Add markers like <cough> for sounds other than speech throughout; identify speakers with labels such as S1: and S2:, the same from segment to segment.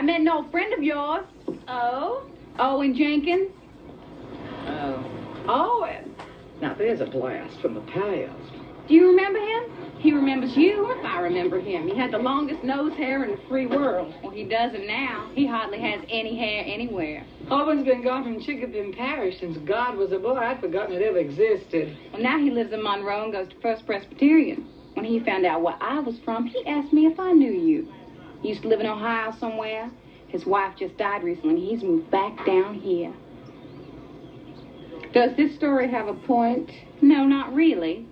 S1: I met an old friend of yours.
S2: Oh?
S1: Owen Jenkins.
S2: Oh.
S1: Owen.
S2: Now there's a blast from the past.
S1: Do you remember him? He remembers you. Course I remember him. He had the longest nose hair in the free world. Well, he doesn't now. He hardly has any hair anywhere.
S2: Owen's been gone from Chinquapin Parish since God was a boy. I'd forgotten it ever existed.
S1: Well, now he lives in Monroe and goes to First Presbyterian. When he found out where I was from, he asked me if I knew you. He used to live in Ohio somewhere. His wife just died recently. He's moved back down here. Does this story have a point? No, not really.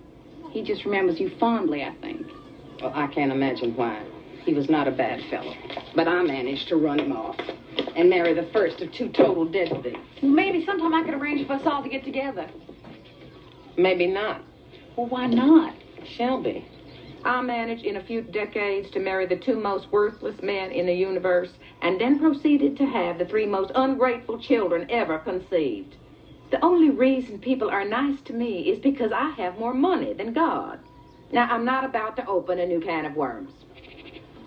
S1: He just remembers you fondly, I think.
S2: Well, I can't imagine why. He was not a bad fellow. But I managed to run him off and marry the first of two total deadbeats.
S1: Well, maybe sometime I could arrange for us all to get together.
S2: Maybe not.
S1: Well, why not?
S2: Shelby.
S3: I managed in a few decades to marry the two most worthless men in the universe and then proceeded to have the three most ungrateful children ever conceived. The only reason people are nice to me is because I have more money than God. Now, I'm not about to open a new can of worms.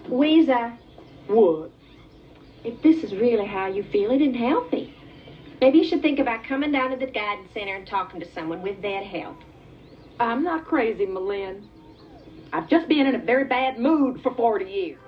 S4: Weezer,
S2: What?
S4: if this is really how you feel, it isn't healthy. Maybe you should think about coming down to the guidance center and talking to someone with that help.
S3: I'm not crazy, M'Lynn. I've just been in a very bad mood for 40 years.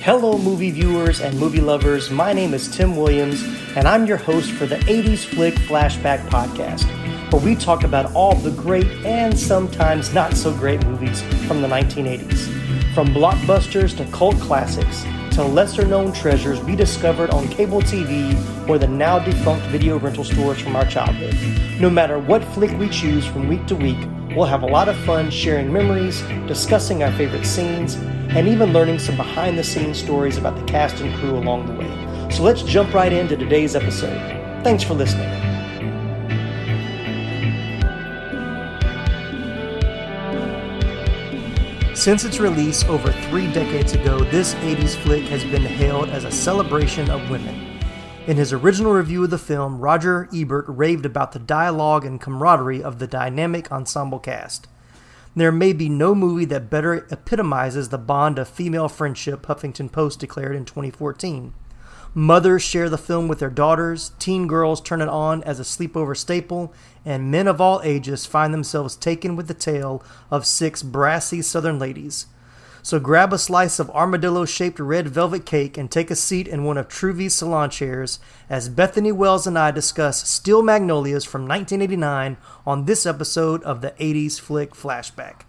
S5: Hello, movie viewers and movie lovers. My name is Tim Williams, and I'm your host for the 80s Flick Flashback Podcast, where we talk about all the great and sometimes not so great movies from the 1980s. From blockbusters to cult classics to lesser known treasures we discovered on cable TV or the now defunct video rental stores from our childhood. No matter what flick we choose from week to week, we'll have a lot of fun sharing memories, discussing our favorite scenes, and even learning some behind the scenes stories about the cast and crew along the way. So let's jump right into today's episode. Thanks for listening. Since its release over three decades ago, this 80s flick has been hailed as a celebration of women. In his original review of the film, Roger Ebert raved about the dialogue and camaraderie of the dynamic ensemble cast. There may be no movie that better epitomizes the bond of female friendship, Huffington Post declared in 2014. Mothers share the film with their daughters, teen girls turn it on as a sleepover staple, and men of all ages find themselves taken with the tale of six brassy southern ladies. So grab a slice of armadillo shaped red velvet cake and take a seat in one of Truvy's salon chairs as Bethany Wells and I discuss Steel Magnolias from 1989 on this episode of the 80s Flick Flashback.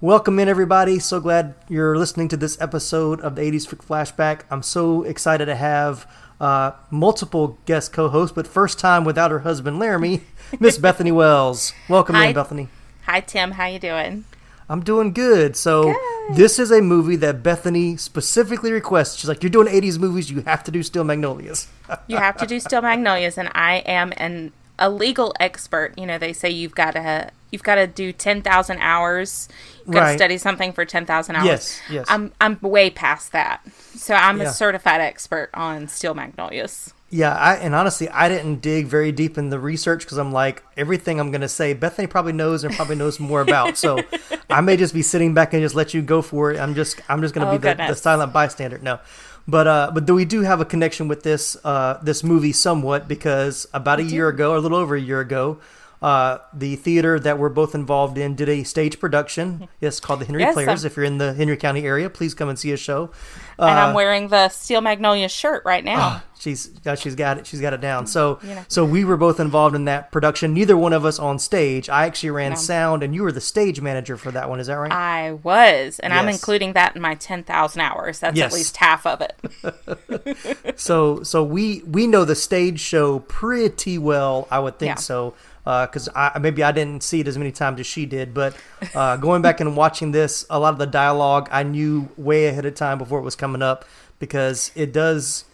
S5: Welcome in, everybody. So glad you're listening to this episode of the 80s Flick Flashback. I'm so excited to have uh, multiple guest co hosts, but first time without her husband, Laramie, <laughs> Miss Bethany Wells. Welcome
S6: Hi.
S5: in, Bethany.
S6: Hi Tim, how you doing?
S5: I'm doing good. So this is a movie that Bethany specifically requests. She's like, "You're doing '80s movies. You have to do Steel Magnolias."
S6: You have to do Steel Magnolias, and I am an a legal expert. You know, they say you've got to you've got to do ten thousand hours. You've got to study something for ten thousand hours.
S5: Yes, yes.
S6: I'm I'm way past that. So I'm
S5: Yeah.
S6: a certified expert on Steel Magnolias.
S5: Yeah, I, and honestly, I didn't dig very deep in the research because I'm like, everything I'm going to say, Bethany probably knows and probably knows more about. So <laughs> I may just be sitting back and just let you go for it. I'm just, I'm just going to
S6: Oh,
S5: be the, the silent bystander. No, but uh, but we do have a connection with this uh, this movie somewhat because about a year ago, or a little over a year ago. Uh, the theater that we're both involved in did a stage production. <laughs> Yes, called the Henry
S6: Yes,
S5: Players.
S6: I'm-
S5: If you're in the Henry County area, please come and see a show.
S6: and
S5: Uh,
S6: I'm wearing the Steel Magnolia shirt right now.
S5: she's uh, she's got it. She's got it down. So so we were both involved in that production. Neither one of us on stage. I actually ran sound, and you were the stage manager for that one. Is that right?
S6: I was, and I'm including that in my 10,000 hours. That's
S5: Yes.
S6: at least half of it. <laughs>
S5: so so we we know the stage show pretty well. I would think
S6: Yeah.
S5: so. Because I maybe I didn't see it as many times as she did, but uh, going back and watching this, a lot of the dialogue I knew way ahead of time before it was coming up because it does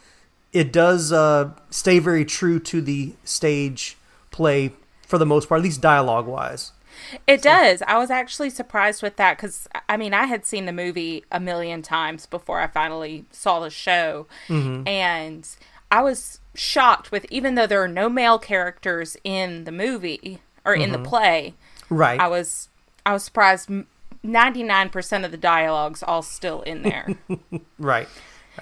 S5: it does uh, stay very true to the stage play for the most part, at least dialogue wise.
S6: It does. I was actually surprised with that because, I mean, I had seen the movie a million times before I finally saw the show. And I was shocked with, even though there are no male characters in the movie or in the play,
S5: Right.
S6: I was I was surprised. 99% of the dialogue's all still in there. <laughs>
S5: right.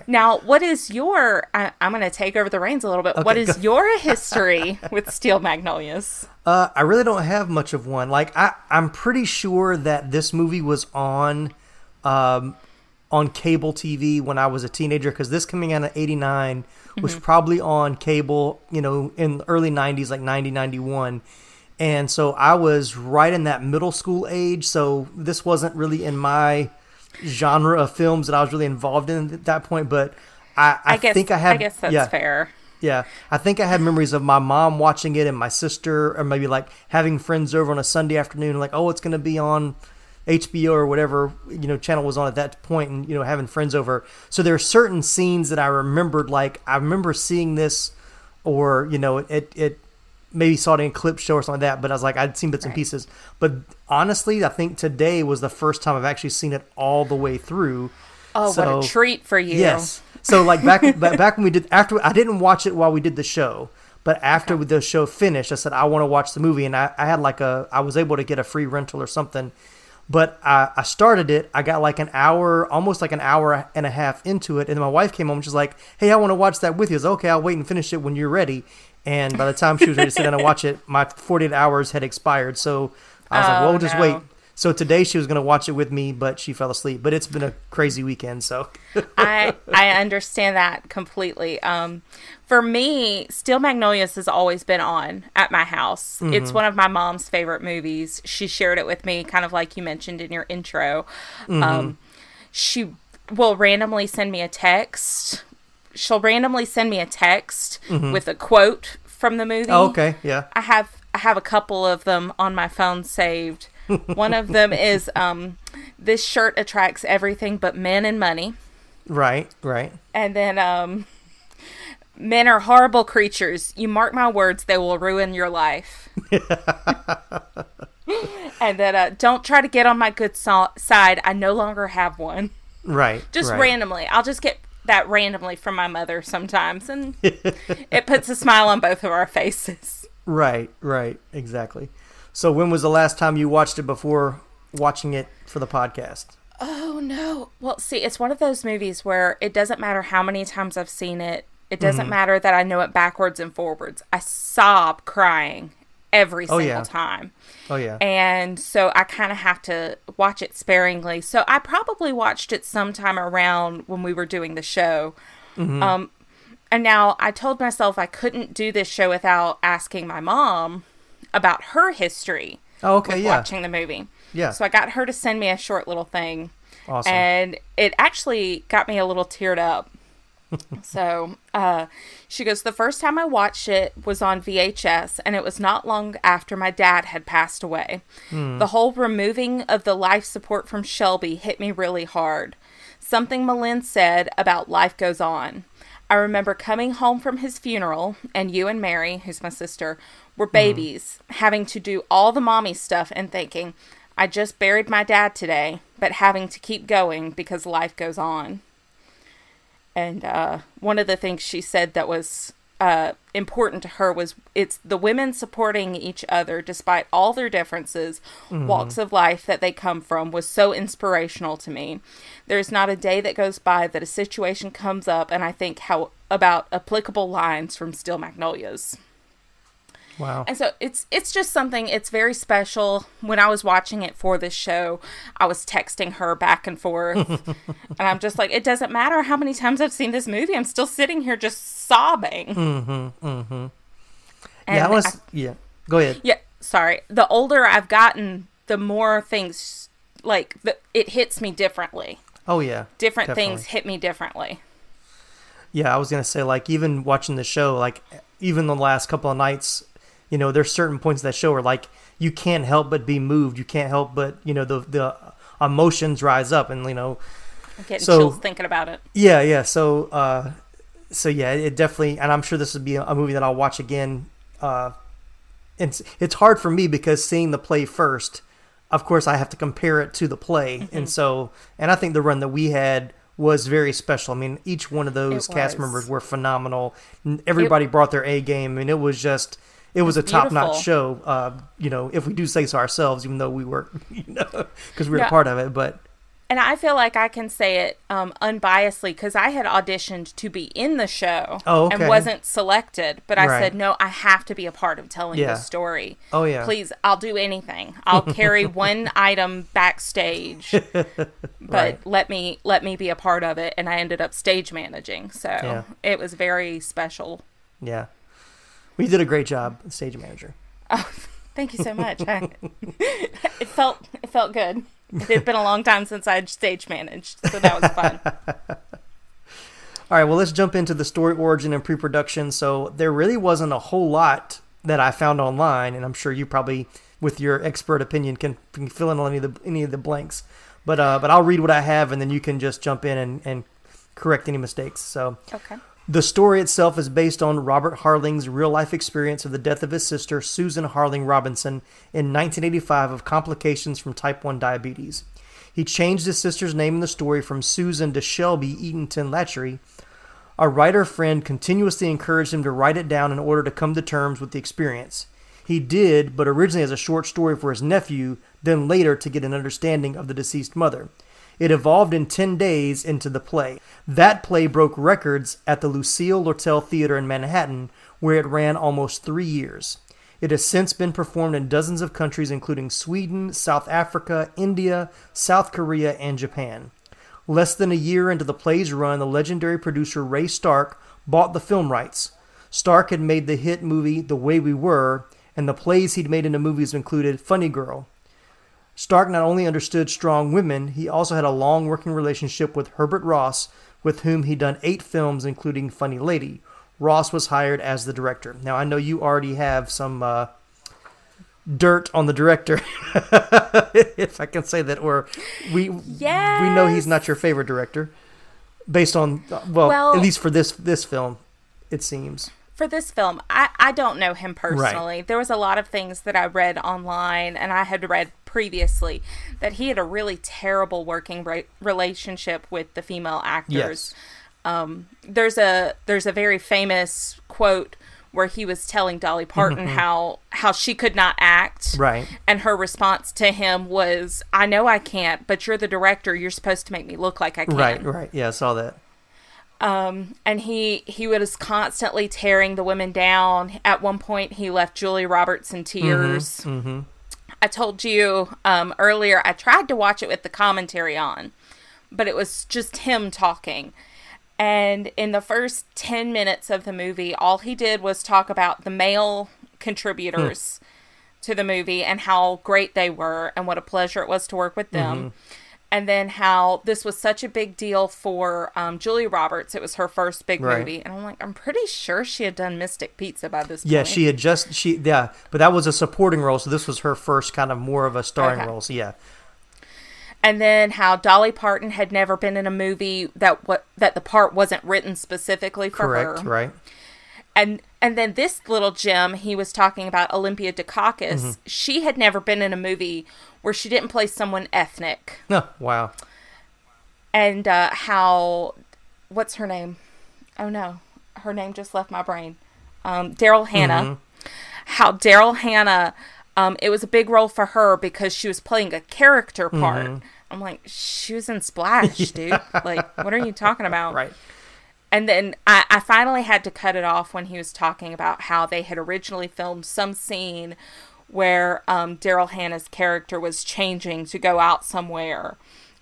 S6: now, what is your I, I'm going to take over the reins a little bit. what
S5: Okay,
S6: is
S5: go.
S6: your <laughs> history with Steel Magnolias?
S5: Uh, I really don't have much of one. Like I, I'm pretty sure that this movie was on, um, on cable TV when I was a teenager because this coming out in '89 was mm-hmm. probably on cable, you know, in the early '90s, like 90, 91. And so I was right in that middle school age. So this wasn't really in my genre of films that I was really involved in at that point. But I, I,
S6: I guess
S5: think I have.
S6: I guess that's
S5: yeah.
S6: fair.
S5: Yeah, I think I have memories of my mom watching it and my sister, or maybe like having friends over on a Sunday afternoon, like, oh, it's going to be on HBO or whatever you know channel was on at that point, and you know having friends over. So there are certain scenes that I remembered, like I remember seeing this, or you know it it maybe saw it in a clip show or something like that. But I was like, I'd seen bits and pieces. But honestly, I think today was the first time I've actually seen it all the way through.
S6: Oh, what
S5: So-
S6: a treat for you.
S5: Yes. So like back <laughs> back when we did after I didn't watch it while we did the show, but after the show finished, I said I want to watch the movie, and I, I had like a I was able to get a free rental or something. But I, I started it. I got like an hour, almost like an hour and a half into it, and then my wife came home. and She's like, "Hey, I want to watch that with you." I was like, okay. I'll wait and finish it when you're ready. And by the time she was ready to sit down and watch it, my 48 hours had expired. So I was like,
S6: Oh,
S5: "Well, we'll just
S6: no.
S5: wait." So today she was going to watch it with me, but she fell asleep. But it's been a crazy weekend, so <laughs>
S6: I I understand that completely. Um, for me, Steel Magnolias has always been on at my house. It's one of my mom's favorite movies. She shared it with me, kind of like you mentioned in your intro. Um, she will randomly send me a text. She'll randomly send me a text with a quote from the movie.
S5: Oh, okay, yeah.
S6: I have I have a couple of them on my phone saved. One of them is um, this shirt attracts everything but men and money.
S5: Right, right.
S6: And then um men are horrible creatures. You mark my words, they will ruin your life. <laughs> and then uh, don't try to get on my good so- side. I no longer have one.
S5: Right.
S6: Just
S5: right.
S6: randomly. I'll just get that randomly from my mother sometimes and <laughs> it puts a smile on both of our faces.
S5: Right, right, exactly. So when was the last time you watched it before watching it for the podcast?
S6: Oh no. Well, see, it's one of those movies where it doesn't matter how many times I've seen it. It doesn't matter that I know it backwards and forwards. I sob crying every
S5: Oh,
S6: single
S5: yeah.
S6: time.
S5: Oh yeah.
S6: And so I kind of have to watch it sparingly. So I probably watched it sometime around when we were doing the show.
S5: Mm-hmm.
S6: Um, and now I told myself I couldn't do this show without asking my mom about her history
S5: oh, okay,
S6: with
S5: yeah.
S6: watching the movie.
S5: Yeah.
S6: So I got her to send me a short little thing.
S5: Awesome.
S6: And it actually got me a little teared up. <laughs> so uh, she goes, The first time I watched it was on VHS, and it was not long after my dad had passed away. The whole removing of the life support from Shelby hit me really hard. Something M'Lynn said about life goes on. I remember coming home from his funeral, and you and Mary, who's my sister, were babies, having to do all the mommy stuff and thinking, I just buried my dad today, but having to keep going because life goes on. And uh, one of the things she said that was uh, important to her was it's the women supporting each other despite all their differences, walks of life that they come from, was so inspirational to me. There's not a day that goes by that a situation comes up and I think how about applicable lines from Steel Magnolias.
S5: Wow.
S6: And so it's it's just something it's very special. When I was watching it for this show, I was texting her back and forth. <laughs> and I'm just like, it doesn't matter how many times I've seen this movie, I'm still sitting here just sobbing.
S5: Mm-hmm. Mm-hmm. Yeah, I was.
S6: I-
S5: yeah. Go ahead.
S6: yeah, sorry. The older I've gotten, the more things like the, it hits me differently.
S5: Oh yeah.
S6: Different
S5: definitely.
S6: things hit me differently.
S5: Yeah, I was gonna say like even watching the show, like even the last couple of nights, you know, there's certain points that show where like you can't help but be moved. You can't help but you know the the emotions rise up, and you know,
S6: I'm getting
S5: So-
S6: chills thinking about it.
S5: yeah, yeah. So, uh, so yeah, it definitely, and I'm sure this would be a, movie that I'll watch again. Uh, it's, it's hard for me because seeing the play first, of course, I have to compare it to the play,
S6: Mm-hmm.
S5: and so, and I think the run that we had was very special. I mean, each one of those cast members were phenomenal. Everybody brought their A game, and it was just. It was a top-notch show, uh, you know. If we do say so ourselves, even though we were, <laughs> you know, because we were
S6: Yeah.
S5: a part of it. But
S6: And I feel like I can say it um, unbiasedly because I had auditioned to be in the show
S5: Oh, okay.
S6: and wasn't selected. But I
S5: Right.
S6: said, no, I have to be a part of telling
S5: Yeah.
S6: the story.
S5: Oh, yeah.
S6: Please, I'll do anything. I'll carry <laughs> one item backstage, <laughs> but
S5: Right.
S6: let me let me be a part of it. And I ended up stage managing, so
S5: Yeah.
S6: it was very special.
S5: yeah, you did a great job, stage manager.
S6: Oh, <laughs> thank you so much. I, it felt it felt good. It had been a long time since I'd stage managed, so that was fun. <laughs>
S5: All right, well, let's jump into the story origin and pre-production. So there really wasn't a whole lot that I found online, and I'm sure you probably, with your expert opinion, can, can fill in any of the any of the blanks. But uh, but I'll read what I have, and then you can just jump in and, and correct any mistakes. So
S6: Okay.
S5: The story itself is based on Robert Harling's real life experience of the death of his sister, Susan Harling Robinson, in 1985 of complications from type 1 diabetes. He changed his sister's name in the story from Susan to Shelby Eatenton Latcherie. A writer friend continuously encouraged him to write it down in order to come to terms with the experience. He did, but originally as a short story for his nephew, then later to get an understanding of the deceased mother. It evolved in 10 days into the play. That play broke records at the Lucille Lortel Theater in Manhattan, where it ran almost three years. It has since been performed in dozens of countries, including Sweden, South Africa, India, South Korea, and Japan. Less than a year into the play's run, the legendary producer Ray Stark bought the film rights. Stark had made the hit movie The Way We Were, and the plays he'd made into movies included Funny Girl. Stark not only understood strong women, he also had a long working relationship with Herbert Ross, with whom he'd done eight films, including Funny Lady. Ross was hired as the director. Now, I know you already have some uh, dirt on the director, <laughs> if I can say that, or we we know he's not your favorite director, based on well,
S6: Well-
S5: at least for this this film, it seems.
S6: for this film, I, I don't know him personally. There was a lot of things that I read online and I had read previously that he had a really terrible working re- relationship with the female actors.
S5: Yes.
S6: Um, there's a there's a very famous quote where he was telling Dolly Parton how how she could not act.
S5: Right.
S6: And her response to him was, "I know I can't, but you're the director. You're supposed to make me look like I can."
S5: Right, right. Yeah, I saw that.
S6: um, and he he was constantly tearing the women down. At one point, he left Julie Roberts in tears.
S5: Mm-hmm.
S6: I told you um, earlier. I tried to watch it with the commentary on, but it was just him talking. And in the first ten minutes of the movie, all he did was talk about the male contributors to the movie and how great they were and what a pleasure it was to work with them and then how this was such a big deal for um, Julie Roberts. It was her first big
S5: Right.
S6: movie, and I'm like, I'm pretty sure she had done Mystic Pizza by this point.
S5: Yeah,
S6: point.
S5: she had just she yeah, but that was a supporting role, so this was her first kind of more of a starring
S6: Okay.
S5: role. So yeah,
S6: And then how Dolly Parton had never been in a movie that what that the part wasn't written specifically for
S5: correct,
S6: her.
S5: right?
S6: And and then this little gem, he was talking about Olympia Dukakis.
S5: Mm-hmm.
S6: She had never been in a movie where she didn't play someone ethnic.
S5: No, wow.
S6: and uh, how what's her name? Oh no, her name just left my brain. Um, Daryl Hannah. How Daryl Hannah. Um, it was a big role for her because she was playing a character part. I'm like, she was in Splash, <laughs> dude. Like, what are you talking about? <laughs>
S5: Right.
S6: and then I, I finally had to cut it off when he was talking about how they had originally filmed some scene where um, Daryl Hannah's character was changing to go out somewhere,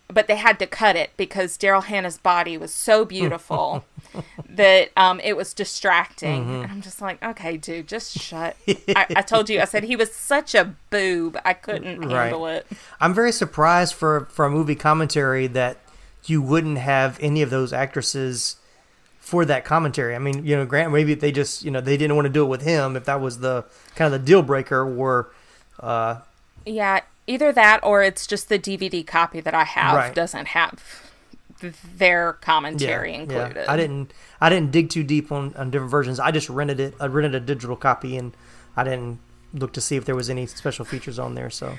S6: but they had to cut it because Daryl Hannah's body was so beautiful <laughs> that um, it was distracting.
S5: Mm-hmm.
S6: And I'm just like, okay, dude, just shut. <laughs> I, I told you, I said he was such a boob, I couldn't
S5: Right.
S6: handle it.
S5: I'm very surprised for for a movie commentary that you wouldn't have any of those actresses for that commentary. I mean, you know, Grant maybe if they just you know they didn't want to do it with him if that was the kind of the deal breaker. Or uh,
S6: Yeah, either that or it's just the DVD copy that I have
S5: Right.
S6: doesn't have their commentary
S5: yeah,
S6: included.
S5: I didn't I didn't dig too deep on, on different versions. I just rented it. I rented a digital copy and I didn't look to see if there was any special features on there. So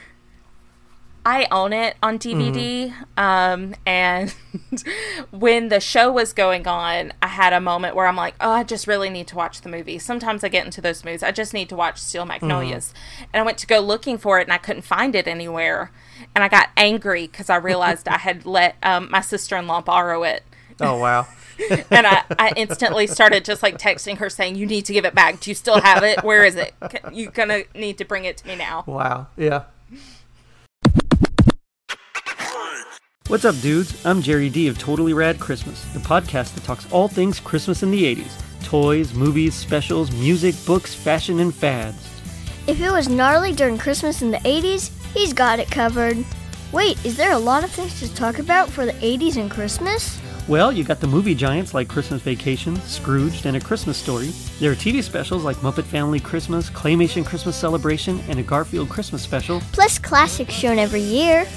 S6: I own it on DVD.
S5: Mm-hmm.
S6: Um, and <laughs> when the show was going on, I had a moment where I'm like, oh, I just really need to watch the movie. Sometimes I get into those moods. I just need to watch Steel Magnolias.
S5: Mm-hmm.
S6: And I went to go looking for it and I couldn't find it anywhere. And I got angry because I realized I had let um, my sister in law borrow it.
S5: oh wow. <laughs>
S6: and I, I instantly started just like texting her saying, "You need to give it back. Do you still have it? Where is it? You're gonna need to bring it to me now."
S5: Wow. Yeah.
S7: What's up, dudes? I'm Jerry D of Totally Rad Christmas, the podcast that talks all things Christmas in the 80s toys, movies, specials, music, books, fashion, and fads.
S8: If it was gnarly during Christmas in the 80s, he's got it covered. Wait, is there a lot of things to talk about for the 80s and Christmas?
S7: Well, you got the movie giants like Christmas Vacation, Scrooged, and A Christmas Story. There are TV specials like Muppet Family Christmas, Claymation Christmas Celebration, and a Garfield Christmas special.
S8: Plus classics shown every year.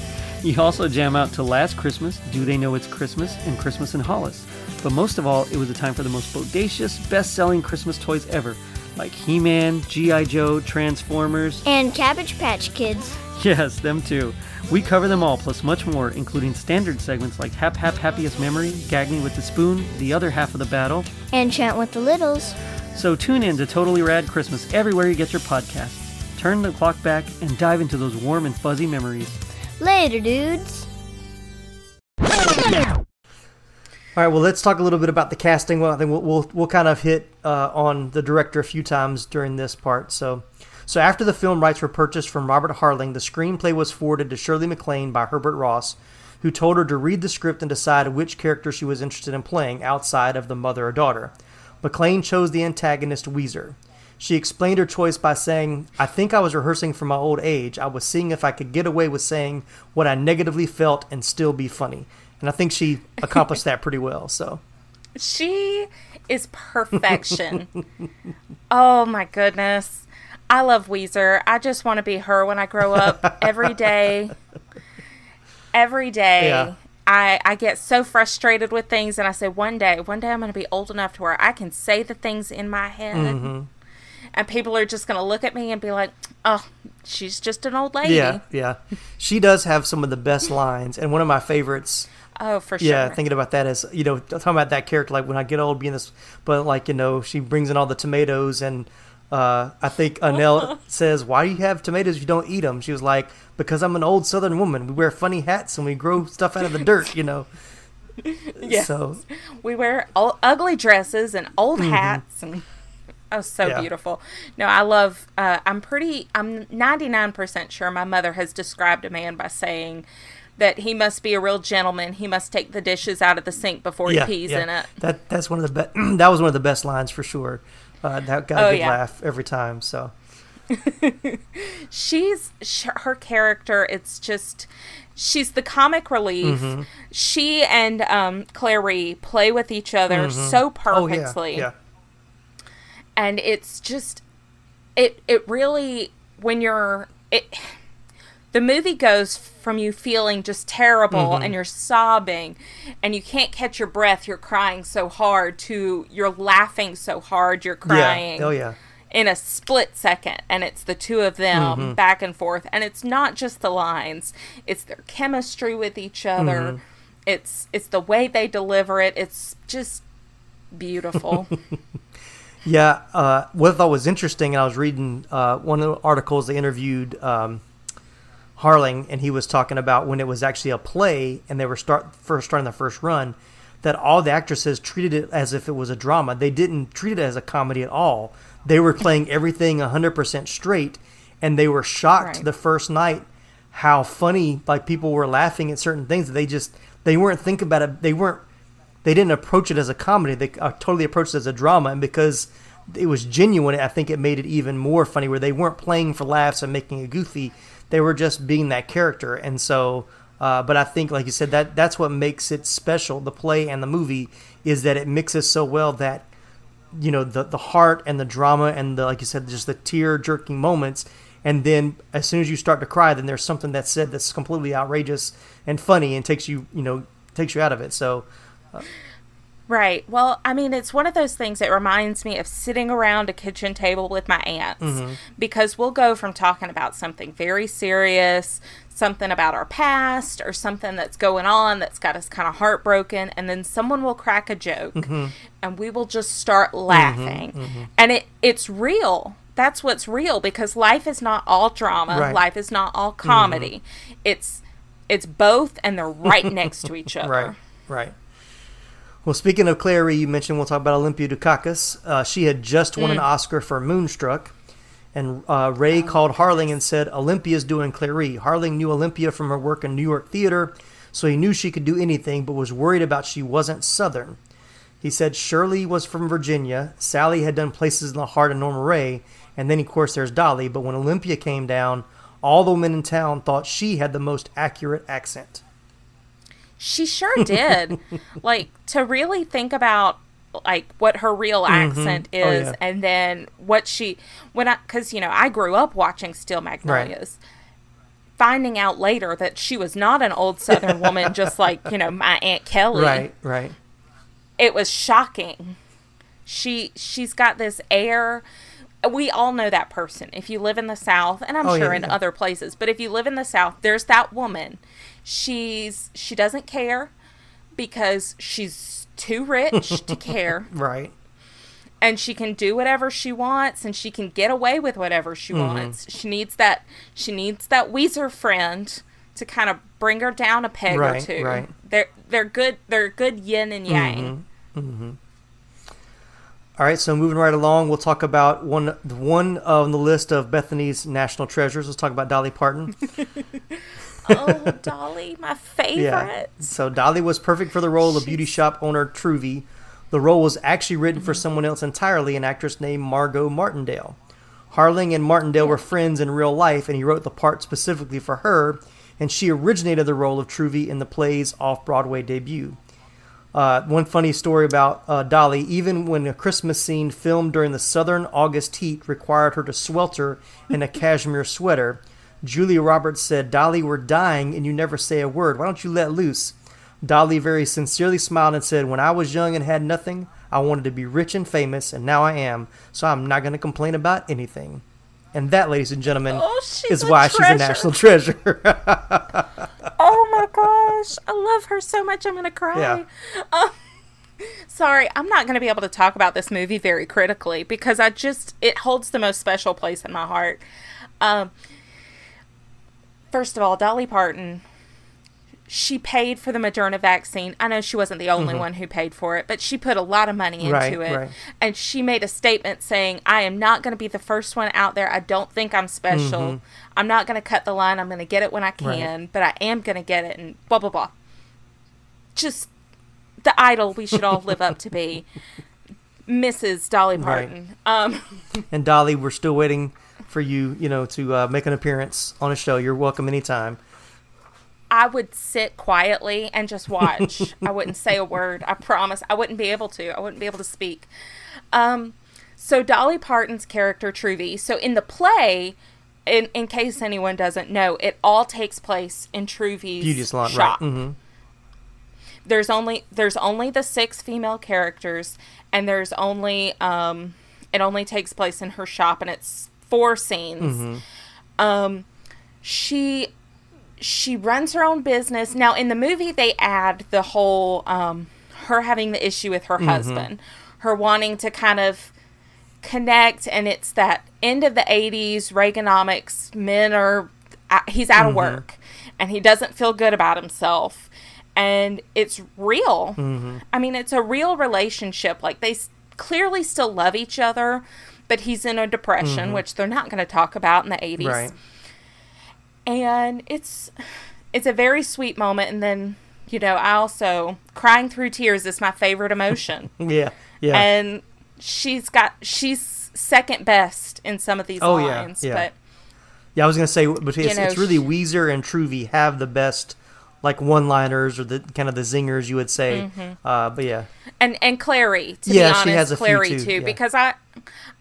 S7: You also jam out to Last Christmas, Do They Know It's Christmas, and Christmas in Hollis. But most of all, it was a time for the most bodacious, best selling Christmas toys ever, like He Man, G.I. Joe, Transformers.
S8: And Cabbage Patch Kids.
S7: Yes, them too. We cover them all, plus much more, including standard segments like Hap Hap Happiest Memory, Gag Me with the Spoon, The Other Half of the Battle.
S8: And Chant with the Littles.
S7: So tune in to Totally Rad Christmas everywhere you get your podcasts. Turn the clock back and dive into those warm and fuzzy memories.
S8: Later, dudes.
S5: All right, well, let's talk a little bit about the casting. Well, I think we'll we'll, we'll kind of hit uh, on the director a few times during this part. So, so after the film rights were purchased from Robert Harling, the screenplay was forwarded to Shirley MacLaine by Herbert Ross, who told her to read the script and decide which character she was interested in playing outside of the mother or daughter. MacLaine chose the antagonist Weezer. She explained her choice by saying, I think I was rehearsing for my old age. I was seeing if I could get away with saying what I negatively felt and still be funny. And I think she accomplished that pretty well. So,
S6: She is perfection. <laughs> oh my goodness. I love Weezer. I just want to be her when I grow up every day. Every day.
S5: Yeah.
S6: I, I get so frustrated with things and I say one day, one day I'm going to be old enough to where I can say the things in my head.
S5: Mm-hmm.
S6: And people are just going to look at me and be like, "Oh, she's just an old lady."
S5: yeah, yeah. She does have some of the best lines. And one of my favorites
S6: Oh, for sure.
S5: Yeah, thinking about that as you know, talking about that character, like when I get old, being this, but like you know, she brings in all the tomatoes, and uh, I think Annelle <laughs> says, "Why do you have tomatoes if you don't eat them?" She was like, "Because I'm an old Southern woman. We wear funny hats and we grow stuff out of the dirt, you know." <laughs>
S6: Yes.
S5: So
S6: we wear all, ugly dresses and old hats and oh so
S5: Mm-hmm. Yeah.
S6: beautiful no i love uh, i'm pretty i'm 99% sure my mother has described a man by saying that he must be a real gentleman he must take the dishes out of the sink before
S5: yeah,
S6: he pees
S5: yeah.
S6: in it
S5: That that's one of the best. <clears throat> that was one of the best lines for sure. Uh, that got a
S6: Oh,
S5: good
S6: yeah.
S5: laugh every time. So <laughs>
S6: she's sh- her character it's just she's the comic relief
S5: Mm-hmm.
S6: she and um Clairee play with each other so
S5: oh yeah,
S6: perfectly
S5: yeah.
S6: And it's just it it really when you're it the movie goes from you feeling just terrible
S5: Mm-hmm.
S6: and you're sobbing and you can't catch your breath you're crying so hard to you're laughing so hard you're crying
S5: Yeah. Oh yeah.
S6: in a split second and it's the two of them
S5: Mm-hmm.
S6: back and forth and it's not just the lines it's their chemistry with each other
S5: Mm-hmm.
S6: it's it's the way they deliver it it's just beautiful <laughs>
S5: Yeah, uh, what I thought was interesting, and I was reading uh, one of the articles they interviewed um, Harling, and he was talking about when it was actually a play, and they were start first starting the first run. that all the actresses treated it as if it was a drama. They didn't treat it as a comedy at all. They were playing everything 100% straight, and they were shocked
S6: Right.
S5: the first night how funny like people were laughing at certain things that they just they weren't thinking about it. They weren't they didn't approach it as a comedy. They uh, totally approached it as a drama, and because it was genuine, I think it made it even more funny. Where they weren't playing for laughs and making it goofy; they were just being that character. And so, uh, but I think, like you said, that that's what makes it special. The play and the movie is that it mixes so well that you know the the heart and the drama and the like you said, just the tear jerking moments. And then, as soon as you start to cry, then there's something that's said that's completely outrageous and funny and takes you, you know, takes you out of it. So,
S6: Right. Well, I mean, it's one of those things that reminds me of sitting around a kitchen table with my aunts
S5: Mm-hmm.
S6: because we'll go from talking about something very serious, something about our past, or something that's going on that's got us kind of heartbroken, and then someone will crack a joke
S5: Mm-hmm.
S6: and we will just start laughing. And it it's real. That's what's real because life is not all drama.
S5: Right.
S6: Life is not all comedy. It's it's both and they're right next to each <laughs> other.
S5: Right, right. Well, speaking of Clairee, you mentioned we'll talk about Olympia Dukakis. Uh, she had just won an Oscar for Moonstruck, and uh, Ray called Harling and said, "Olympia's doing Clairee." Harling knew Olympia from her work in New York theater, so he knew she could do anything, but was worried about she wasn't Southern. He said Shirley was from Virginia, Sally had done Places in the Heart and Norma Rae, and then of course there's Dolly. But when Olympia came down, all the women in town thought she had the most accurate accent.
S6: She sure did. <laughs> like to really think about like what her real mm-hmm. accent
S5: Oh,
S6: is
S5: yeah.
S6: and then what she when I cuz you know, I grew up watching Steel Magnolias. Finding out later that she was not an old southern woman <laughs> just like, you know, my aunt Kelly.
S5: Right, right.
S6: It was shocking. She she's got this air we all know that person. If you live in the South, and I'm
S5: Oh,
S6: sure
S5: yeah,
S6: in
S5: yeah.
S6: other places, but if you live in the South, there's that woman. She's she doesn't care because she's too rich <laughs> to care,
S5: Right.
S6: and she can do whatever she wants, and she can get away with whatever she
S5: Mm-hmm.
S6: wants. She needs that she needs that Weezer friend to kind of bring her down a peg
S5: Right,
S6: or two.
S5: right.
S6: They're they're good. They're good yin and yang.
S5: All right, so moving right along, we'll talk about one one on the list of Bethany's national treasures. Let's talk about Dolly Parton. <laughs>
S6: oh, Dolly, my favorite. Yeah.
S5: So Dolly was perfect for the role of beauty shop owner Truvy. The role was actually written for someone else entirely, an actress named Margo Martindale. Harling and Martindale were friends in real life, and he wrote the part specifically for her, and she originated the role of Truvy in the play's off-Broadway debut. Uh, one funny story about uh, Dolly, even when a Christmas scene filmed during the southern August heat required her to swelter in a <laughs> cashmere sweater, Julia Roberts said, Dolly, we're dying and you never say a word. Why don't you let loose? Dolly very sincerely smiled and said, When I was young and had nothing, I wanted to be rich and famous, and now I am, so I'm not going to complain about anything. And that, ladies and gentlemen,
S6: Oh,
S5: is why she's a national <laughs> treasure.
S6: Oh my gosh, I love her so much. I'm gonna cry.
S5: Yeah.
S6: Um, sorry, I'm not gonna be able to talk about this movie very critically because I just it holds the most special place in my heart. Um, first of all, Dolly Parton. She paid for the Moderna vaccine. I know she wasn't the only one who paid for it, but she put a lot of money into
S5: Right,
S6: it.
S5: right.
S6: And she made a statement saying, I am not going to be the first one out there. I don't think I'm special. I'm not going to cut the line. I'm going to get it when I can, but I am going to get it, and blah, blah, blah. Just the idol we should all live up to be. <laughs> Mrs. Dolly
S5: Right.
S6: Parton. Um,
S5: and Dolly, we're still waiting for you, you know, to uh, make an appearance on a show. You're welcome anytime.
S6: I would sit quietly and just watch. I wouldn't say a word. I promise. I wouldn't be able to. I wouldn't be able to speak. Um, so Dolly Parton's character Truvy. So in the play, in in case anyone doesn't know, it all takes place in Truvy's
S5: Beauty salon,
S6: shop.
S5: right? hmm
S6: There's only there's only the six female characters, and there's only um, it only takes place in her shop, and it's four scenes. Um, she she runs her own business. Now in the movie they add the whole um her having the issue with her husband, her wanting to kind of connect and it's that end of the 80s Reaganomics men are uh, he's out of work and he doesn't feel good about himself and it's real.
S5: Mm-hmm.
S6: I mean, it's a real relationship. Like they s- clearly still love each other, but he's in a depression, which they're not going to talk about in the 80s.
S5: Mm-hmm. Right.
S6: And it's it's a very sweet moment and then, you know, I also crying through tears is my favorite emotion. <laughs>
S5: Yeah. Yeah.
S6: and she's got she's second best in some of these
S5: Oh, yeah,
S6: lines,
S5: yeah.
S6: but
S5: Yeah, I was gonna say, but it's,
S6: know,
S5: it's really
S6: sh-
S5: Weezer and Truvy have the best like one-liners or the kind of the zingers you would say.
S6: Mm-hmm.
S5: Uh, but yeah,
S6: and and Clairee to
S5: Yeah,
S6: be
S5: she
S6: honest,
S5: has a
S6: Clairee
S5: too,
S6: too,
S5: yeah.
S6: because I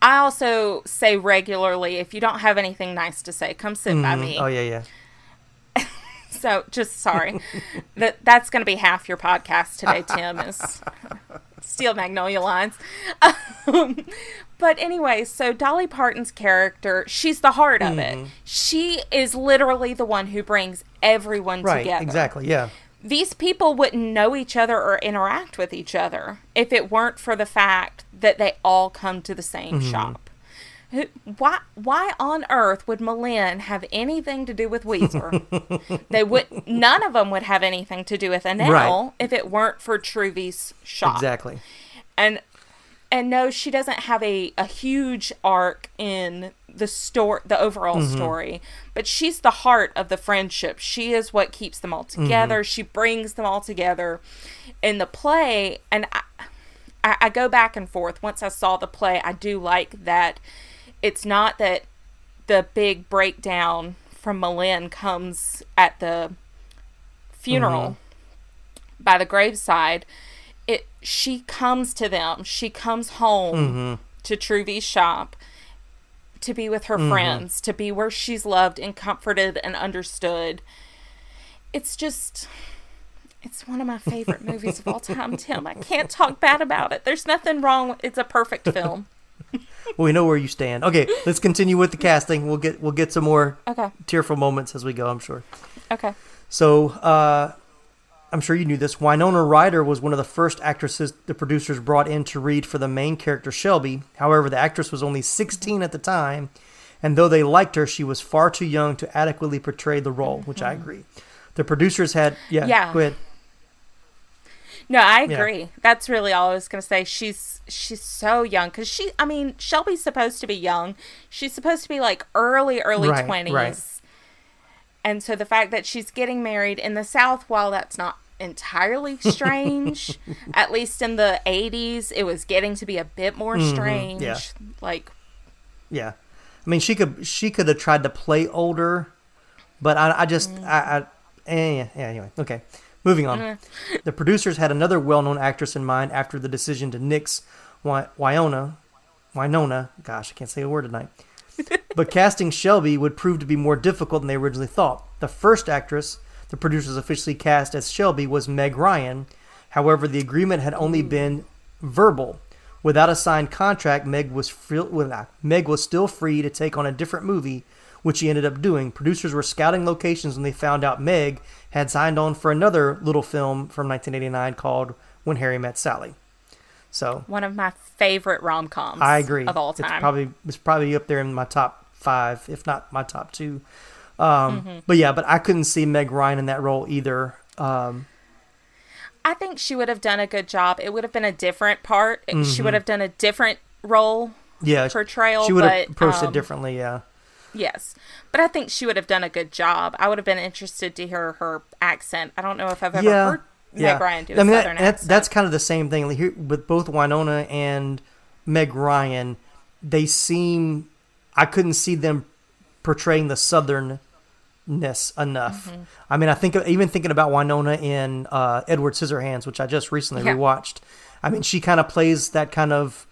S6: I also say regularly if you don't have anything nice to say, come sit by me.
S5: oh yeah, yeah. <laughs>
S6: So just sorry, <laughs> that that's going to be half your podcast today. Tim is <laughs> Steel Magnolia lines. Um, but anyway, so Dolly Parton's character, she's the heart of
S5: Mm-hmm.
S6: it. She is literally the one who brings everyone
S5: Right,
S6: together.
S5: exactly. Yeah,
S6: these people wouldn't know each other or interact with each other if it weren't for the fact that they all come to the same
S5: Mm-hmm.
S6: shop. Who- Why? Why on earth would M'Lynn have anything to do with Weezer? <laughs> they would. None of them would have anything to do with Annelle
S5: Right.
S6: if it weren't for Truvy's shop.
S5: exactly.
S6: And and no, she doesn't have a, a huge arc in the story, the overall
S5: Mm-hmm.
S6: story. But she's the heart of the friendship. She is what keeps them all together.
S5: Mm-hmm.
S6: She brings them all together in the play. And I, I, I go back and forth. Once I saw the play, I do like that. It's not that the big breakdown from M'Lynn comes at the funeral by the graveside it she comes to them she comes home to Truvy's shop to be with her friends to be where she's loved and comforted and understood it's just it's one of my favorite <laughs> movies of all time tim i can't talk bad about it there's nothing wrong it's a perfect film <laughs>
S5: Well, we know where you stand. Okay, let's continue with the casting. We'll get we'll get some more
S6: okay
S5: tearful moments as we go. I'm sure.
S6: okay
S5: So, uh, I'm sure you knew this. Winona Ryder was one of the first actresses the producers brought in to read for the main character Shelby. However, the actress was only 16 at the time, and though they liked her, she was far too young to adequately portray the role, which I mm-hmm. agree. The producers had yeah,
S6: Yeah.
S5: go ahead.
S6: No, I
S5: Yeah.
S6: agree. That's really all I was going to say. She's she's so young cuz she I mean, Shelby's supposed to be young. She's supposed to be like early early
S5: Right,
S6: 20s.
S5: right.
S6: And so the fact that she's getting married in the South while that's not entirely strange, <laughs> at least in the 80s it was getting to be a bit more strange.
S5: Mm-hmm. yeah.
S6: Like
S5: Yeah, I mean she could she could have tried to play older, but I, I just I, I eh, yeah, anyway okay. Moving on, the producers had another well-known actress in mind after the decision to nix Wy- Wyona, Winona. Gosh, I can't say a word tonight. <laughs> but casting Shelby would prove to be more difficult than they originally thought. The first actress the producers officially cast as Shelby was Meg Ryan. However, the agreement had only hmm. been verbal. Without a signed contract, Meg was free, Meg was still free to take on a different movie, which she ended up doing. Producers were scouting locations when they found out Meg had signed on for another little film from 1989 called When Harry Met Sally. So
S6: one of my favorite rom-coms
S5: I agree.
S6: of all
S5: It's
S6: time.
S5: probably it's probably up there in my top five, if not my top two. Um,
S6: Mm-hmm.
S5: But yeah, but I couldn't see Meg Ryan in that role either. Um,
S6: I think she would have done a good job. It would have been a different part. She would have done a different role
S5: yeah,
S6: portrayal,
S5: she would have
S6: but,
S5: approached
S6: um,
S5: it differently. Yeah,
S6: Yes, but I think she would have done a good job. I would have been interested to hear her accent. I don't know if I've ever
S5: yeah,
S6: heard
S5: yeah.
S6: Meg Ryan do a
S5: I mean,
S6: southern
S5: that, that,
S6: accent.
S5: that's kind of the same thing. Like here, with both Winona and Meg Ryan, they seem. I couldn't see them portraying the southernness enough.
S6: Mm-hmm.
S5: I mean, I think even thinking about Winona in uh, Edward Scissorhands, which I just recently
S6: Yeah.
S5: rewatched. I mean, she kind of plays that kind of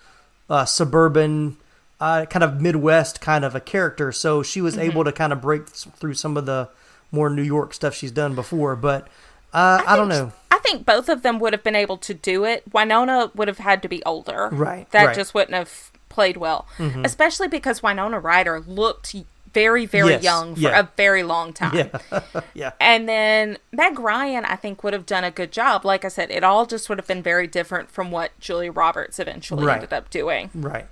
S5: uh, suburban, uh, kind of Midwest kind of a character. So she was
S6: Mm-hmm.
S5: able to kind of break through some of the more New York stuff she's done before. But uh, I, don't know.
S6: I think both of them would have been able to do it. Winona would have had to be older.
S5: Right,
S6: That
S5: right.
S6: just wouldn't have played well. Especially because Winona Ryder looked very, very
S5: Yes,
S6: young for
S5: yeah.
S6: a very long <laughs> time.
S5: Yeah, <laughs> yeah.
S6: And then Meg Ryan, I think, would have done a good job. Like I said, it all just would have been very different from what Julia Roberts eventually
S5: Right.
S6: ended up doing.
S5: Right.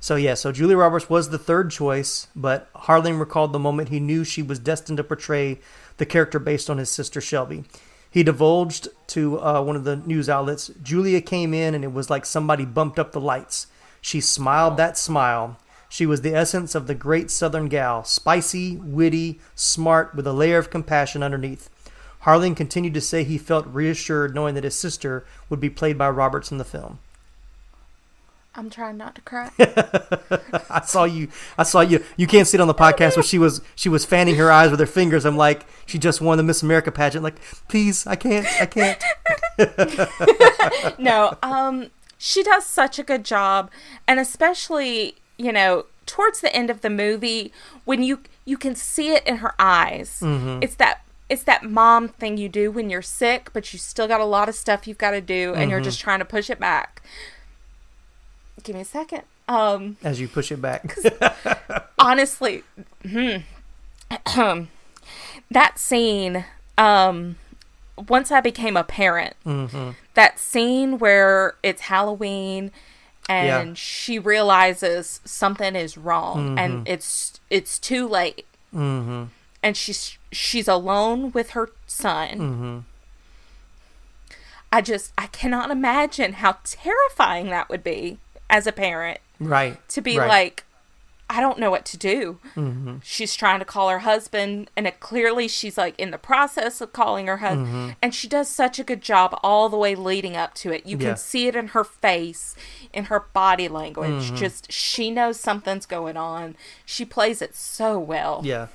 S5: So yeah, so Julia Roberts was the third choice, but Harling recalled the moment he knew she was destined to portray the character based on his sister Shelby. He divulged to uh, one of the news outlets Julia came in and it was like somebody bumped up the lights. She smiled that smile. She was the essence of the great Southern gal, spicy, witty, smart, with a layer of compassion underneath. Harling continued to say he felt reassured knowing that his sister would be played by Roberts in the film.
S6: I'm trying not to cry. <laughs>
S5: I saw you. I saw you. You can't see it on the podcast, but she was she was fanning her eyes with her fingers. I'm like, she just won the Miss America pageant. Like, please, I can't, I can't. <laughs>
S6: no, um, she does such a good job, and especially you know towards the end of the movie when you you can see it in her eyes.
S5: Mm-hmm.
S6: It's that it's that mom thing you do when you're sick, but you still got a lot of stuff you've got to do, and you're
S5: Mm-hmm.
S6: just trying to push it back. Give me a second. Um,
S5: As you push it back.
S6: honestly, hmm, <clears throat> that scene, um, once I became a parent,
S5: Mm-hmm.
S6: that scene where it's Halloween and
S5: Yeah.
S6: she realizes something is wrong and it's it's too late.
S5: mm-hmm.
S6: And she's she's alone with her son.
S5: Mm-hmm.
S6: I just I cannot imagine how terrifying that would be as a parent
S5: Right.
S6: to be
S5: right.
S6: like I don't know what to do.
S5: Mm-hmm.
S6: She's trying to call her husband, and it, clearly she's like in the process of calling her husband.
S5: Mm-hmm.
S6: And she does such a good job all the way leading up to it. You
S5: Yeah.
S6: can see it in her face, in her body language.
S5: Mm-hmm.
S6: Just she knows something's going on. She plays it so well.
S5: Yeah,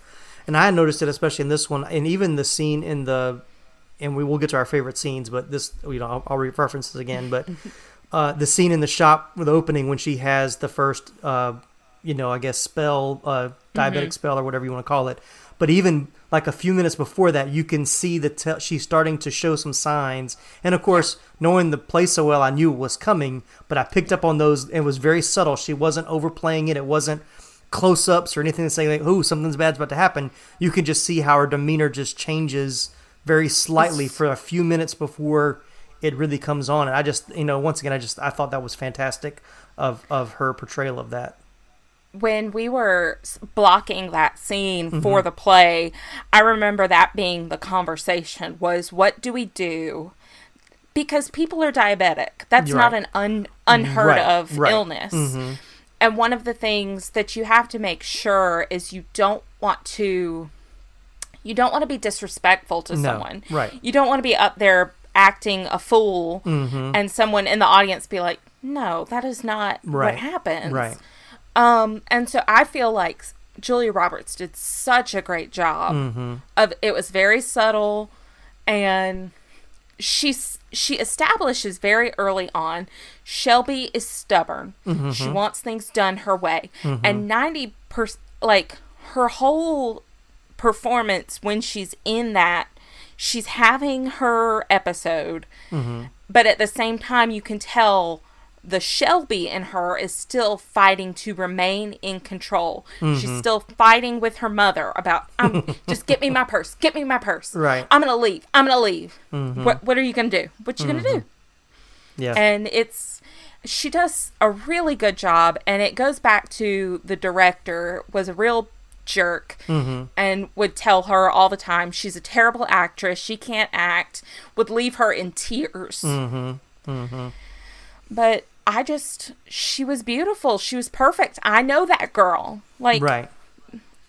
S5: and I noticed it especially in this one, and even the scene in the, and we will get to our favorite scenes, but this you know I'll, I'll reference this again, but <laughs> uh, the scene in the shop with the opening when she has the first, uh, you know, I guess spell, uh, diabetic spell or whatever you want to call it, but even like a few minutes before that, you can see that te- she's starting to show some signs, and of course, knowing the play so well, I knew it was coming, but I picked up on those. It was very subtle. She wasn't overplaying it. It wasn't close ups or anything to say like, oh, something's bad's about to happen. You can just see how her demeanor just changes very slightly for a few minutes before it really comes on. And I just, you know, once again, I just I thought that was fantastic of of her portrayal of that.
S6: When we were blocking that scene
S5: Mm-hmm.
S6: for the play, I remember that being the conversation was what do we do? Because people are diabetic. That's
S5: You're
S6: not
S5: right.
S6: an un- unheard
S5: Right,
S6: of
S5: right.
S6: illness.
S5: Mm-hmm.
S6: And one of the things that you have to make sure is you don't want to you don't want to be disrespectful to
S5: No,
S6: someone.
S5: right.
S6: You don't want to be up there acting a fool
S5: Mm-hmm.
S6: and someone in the audience be like, "No, that is not what happens."
S5: right.
S6: Um, and so I feel like Julia Roberts did such a great job
S5: Mm-hmm.
S6: of it was very subtle and she's she establishes very early on Shelby is stubborn.
S5: Mm-hmm.
S6: She wants things done her way. And 90 per like her whole performance when she's in that she's having her episode
S5: Mm-hmm.
S6: but at the same time you can tell the Shelby in her is still fighting to remain in control.
S5: Mm-hmm.
S6: She's still fighting with her mother about um, just get me my purse, get me my purse.
S5: Right.
S6: I'm gonna leave. I'm gonna leave. What What are you gonna do? What you gonna do?
S5: Yeah.
S6: and it's she does a really good job and it goes back to the director was a real jerk and would tell her all the time she's a terrible actress she can't act would leave her in tears but i just she was beautiful she was perfect i know that girl like
S5: right.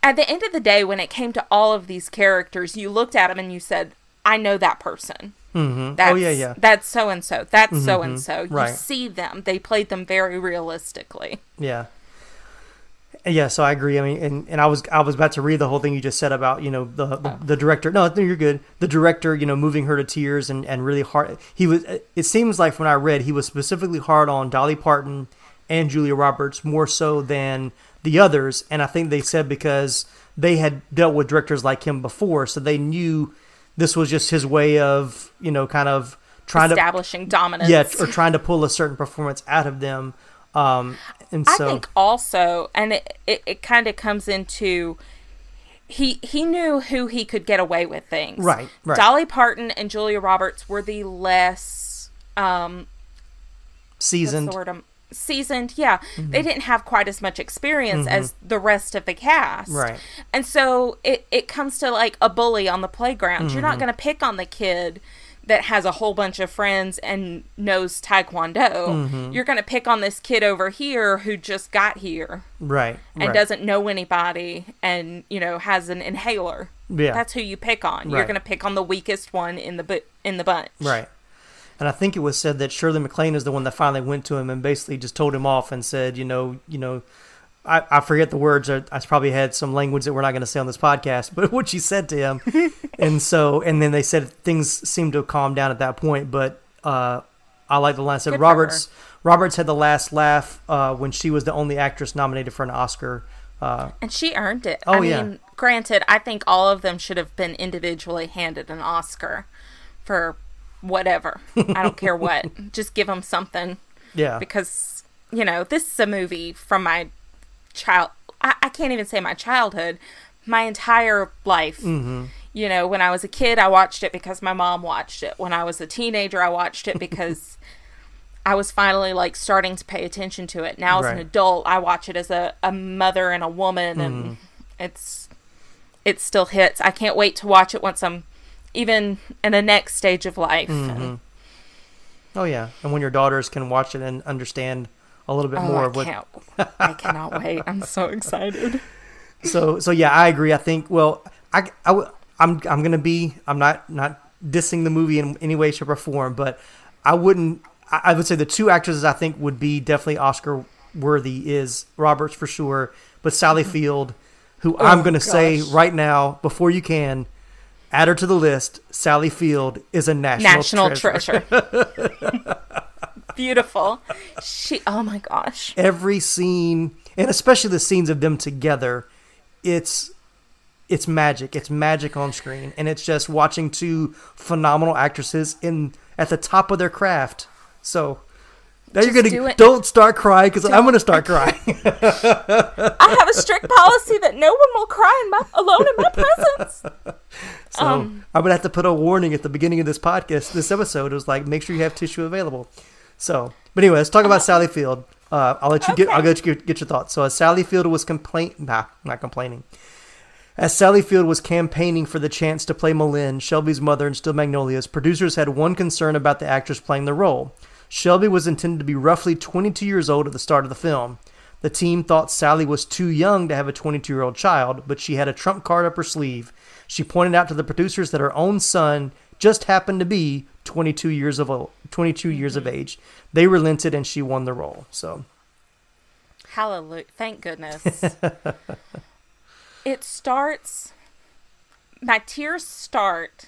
S6: at the end of the day when it came to all of these characters you looked at them and you said i know that person
S5: Mm-hmm.
S6: that's,
S5: Oh yeah, yeah.
S6: That's so and so. That's so and so. You
S5: Right.
S6: see them. They played them very realistically.
S5: Yeah. Yeah, so I agree. I mean, and, and I was I was about to read the whole thing you just said about you know the the, the director. No, no, you're good. The director, you know, moving her to tears and and really hard. He was. It seems like when I read, he was specifically hard on Dolly Parton and Julia Roberts more so than the others. And I think they said because they had dealt with directors like him before, so they knew this was just his way of you know kind of trying to
S6: Establishing dominance.
S5: yeah, or trying to pull a certain performance out of them. Um, and
S6: I think also, and it, it, it kind of comes into he he knew who he could get away with things.
S5: Right, right.
S6: Dolly Parton and Julia Roberts were the less um
S5: seasoned.
S6: the word I'm seasoned. Yeah, they didn't have quite as much experience as the rest of the cast.
S5: Right.
S6: And so it, it comes to like a bully on the playground. You're
S5: Mm-hmm.
S6: not going to pick on the kid that has a whole bunch of friends and knows Taekwondo.
S5: Mm-hmm.
S6: You're going to pick on this kid over here who just got here
S5: Right.
S6: and
S5: right.
S6: doesn't know anybody and, you know, has an inhaler.
S5: Yeah.
S6: That's who you pick on. You're going to pick on the weakest one in the bu- in the bunch.
S5: Right. And I think it was said that Shirley MacLaine is the one that finally went to him and basically just told him off and said, you know, you know, I, I forget the words. I, I probably had some language that we're not going to say on this podcast, but <laughs> what she said to him. <laughs> and so, and then they said things seemed to calmed down at that point. But uh, I like the line said
S6: Good
S5: Roberts. Roberts had the last laugh uh, when she was the only actress nominated for an Oscar. Uh,
S6: And she earned it.
S5: Oh,
S6: I
S5: yeah.
S6: mean, granted, I think all of them should have been individually handed an Oscar for whatever. I don't care what. <laughs> Just give them something
S5: yeah.
S6: because, you know, this is a movie from my child. I, I can't even say my childhood, my entire life.
S5: Mm-hmm.
S6: You know, when I was a kid, I watched it because my mom watched it. When I was a teenager, I watched it because <laughs> I was finally like starting to pay attention to it. Now, as an adult, I watch it as a, a mother and a woman, and
S5: Mm-hmm.
S6: it's it still hits. I can't wait to watch it once I'm even in the next stage of life.
S5: Mm-hmm.
S6: And,
S5: Oh, yeah. And when your daughters can watch it and understand a little bit
S6: oh,
S5: more
S6: I
S5: of what
S6: can't! I cannot wait. I'm so <laughs> excited.
S5: so so yeah i agree i think well i, I w- i'm i'm gonna be i'm not not dissing the movie in any way shape or form but i wouldn't i, I would say the two actresses i think would be definitely oscar worthy is roberts for sure but sally field who i'm gonna say
S6: Mm-hmm. Oh,
S5: right now before you can add her to the list sally field is a national,
S6: National
S5: treasure.
S6: treasure. <laughs> Beautiful. She. Oh my gosh.
S5: every scene and especially the scenes of them together it's it's magic it's magic on screen and it's just watching two phenomenal actresses in at the top of their craft so now you're gonna
S6: do it.
S5: don't start crying because i'm gonna start crying
S6: I have a strict policy that no one will cry in my, alone in my presence.
S5: so
S6: Um,
S5: i would have to put a warning at the beginning of this podcast this episode it was like make sure you have tissue available so but anyway let's talk about sally field uh, i'll let you get i'll let you get, get your thoughts so as sally field was complain nah not complaining As Sally Field was campaigning for the chance to play M'Lynn, Shelby's mother in Steel Magnolias, producers had one concern about the actress playing the role. Shelby was intended to be roughly 22 years old at the start of the film. The team thought Sally was too young to have a 22 year old child, but she had a trump card up her sleeve. She pointed out to the producers that her own son just happened to be 22 years of old, 22 years of mm-hmm. age. They relented and she won the role. So,
S6: Hallelujah. Thank goodness. <laughs> it starts, my tears start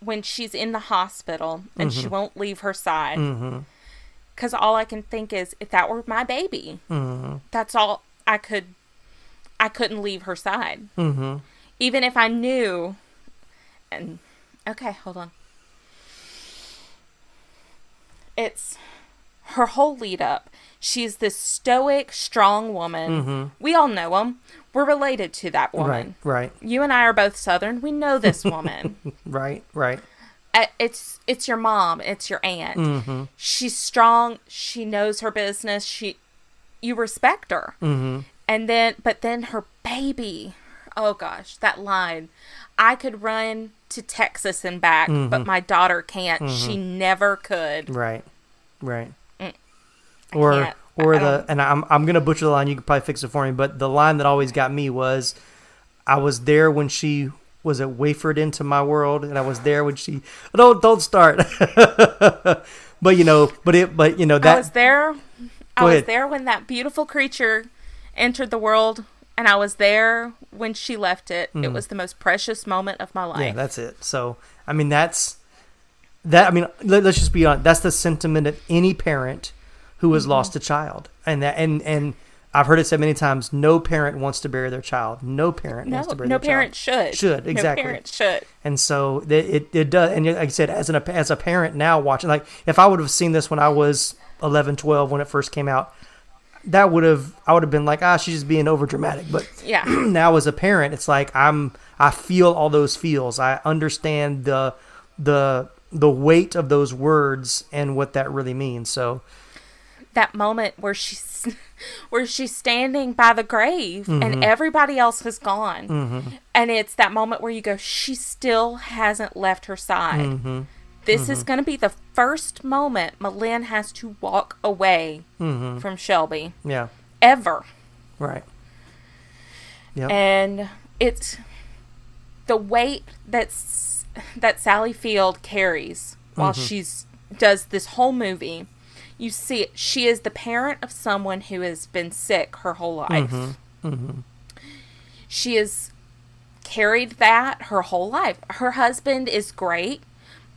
S6: when she's in the hospital and she mm-hmm. won't leave her side. Mm-hmm. Because all I can think is, if that were my baby, that's all I could, I couldn't leave her side. Mm-hmm. Even if I knew, and okay, hold on. It's her whole lead up. She's this stoic, strong woman. We all know them. We're related to that woman.
S5: right, right,
S6: You and I are both Southern. We know this woman. <laughs>
S5: right, right.
S6: Uh, it's it's your mom. It's your aunt. She's strong. She knows her business. She, you respect her. Mm-hmm. And then, but then her baby. Oh gosh, that line. I could run to Texas and back, but mm-hmm. my daughter can't. She mm-hmm. never could.
S5: Right, right. Mm. or
S6: can't.
S5: or the and I'm I'm gonna butcher the line. You can probably fix it for me, but the line that always got me was, "I was there when she was it wafered into my world, and I was there when she don't don't start." <laughs> but you know, but it but you know that
S6: I was there. I was there when that beautiful creature entered the world, and I was there when she left it. It was the most precious moment of my life.
S5: Mm. Yeah, that's it. So, I mean, that's that. I mean, let, us just be honest. That's the sentiment of any parent who has lost a child, and that and and I've heard it said many times. No parent wants to bury their child. No parent
S6: no,
S5: wants to bury
S6: no
S5: their
S6: parent
S5: child.
S6: should.
S5: Should exactly.
S6: No parent should.
S5: And so it, it it does. And like I said, as an as a parent now watching, like if I would have seen this when I was 11, 12 when it first came out. That would have I would have been like ah she's just being over dramatic but <clears throat>
S6: Yeah.
S5: now as a parent it's like i'm i feel all those feels i understand the the the weight of those words and what that really means so
S6: that moment where she's <laughs> where she's standing by the grave
S5: Mm-hmm.
S6: and everybody else has gone. And it's that moment where you go, she still hasn't left her side.
S5: Mm-hmm.
S6: This is going to be the first moment M'Lynn has to walk away
S5: Mm-hmm.
S6: from Shelby
S5: Yeah.
S6: ever.
S5: Right. Yep.
S6: and it's the weight that's that Sally Field carries while
S5: Mm-hmm.
S6: she's does this whole movie. You see it. She is the parent of someone who has been sick her whole life.
S5: Mm-hmm.
S6: She has carried that her whole life. Her husband is great,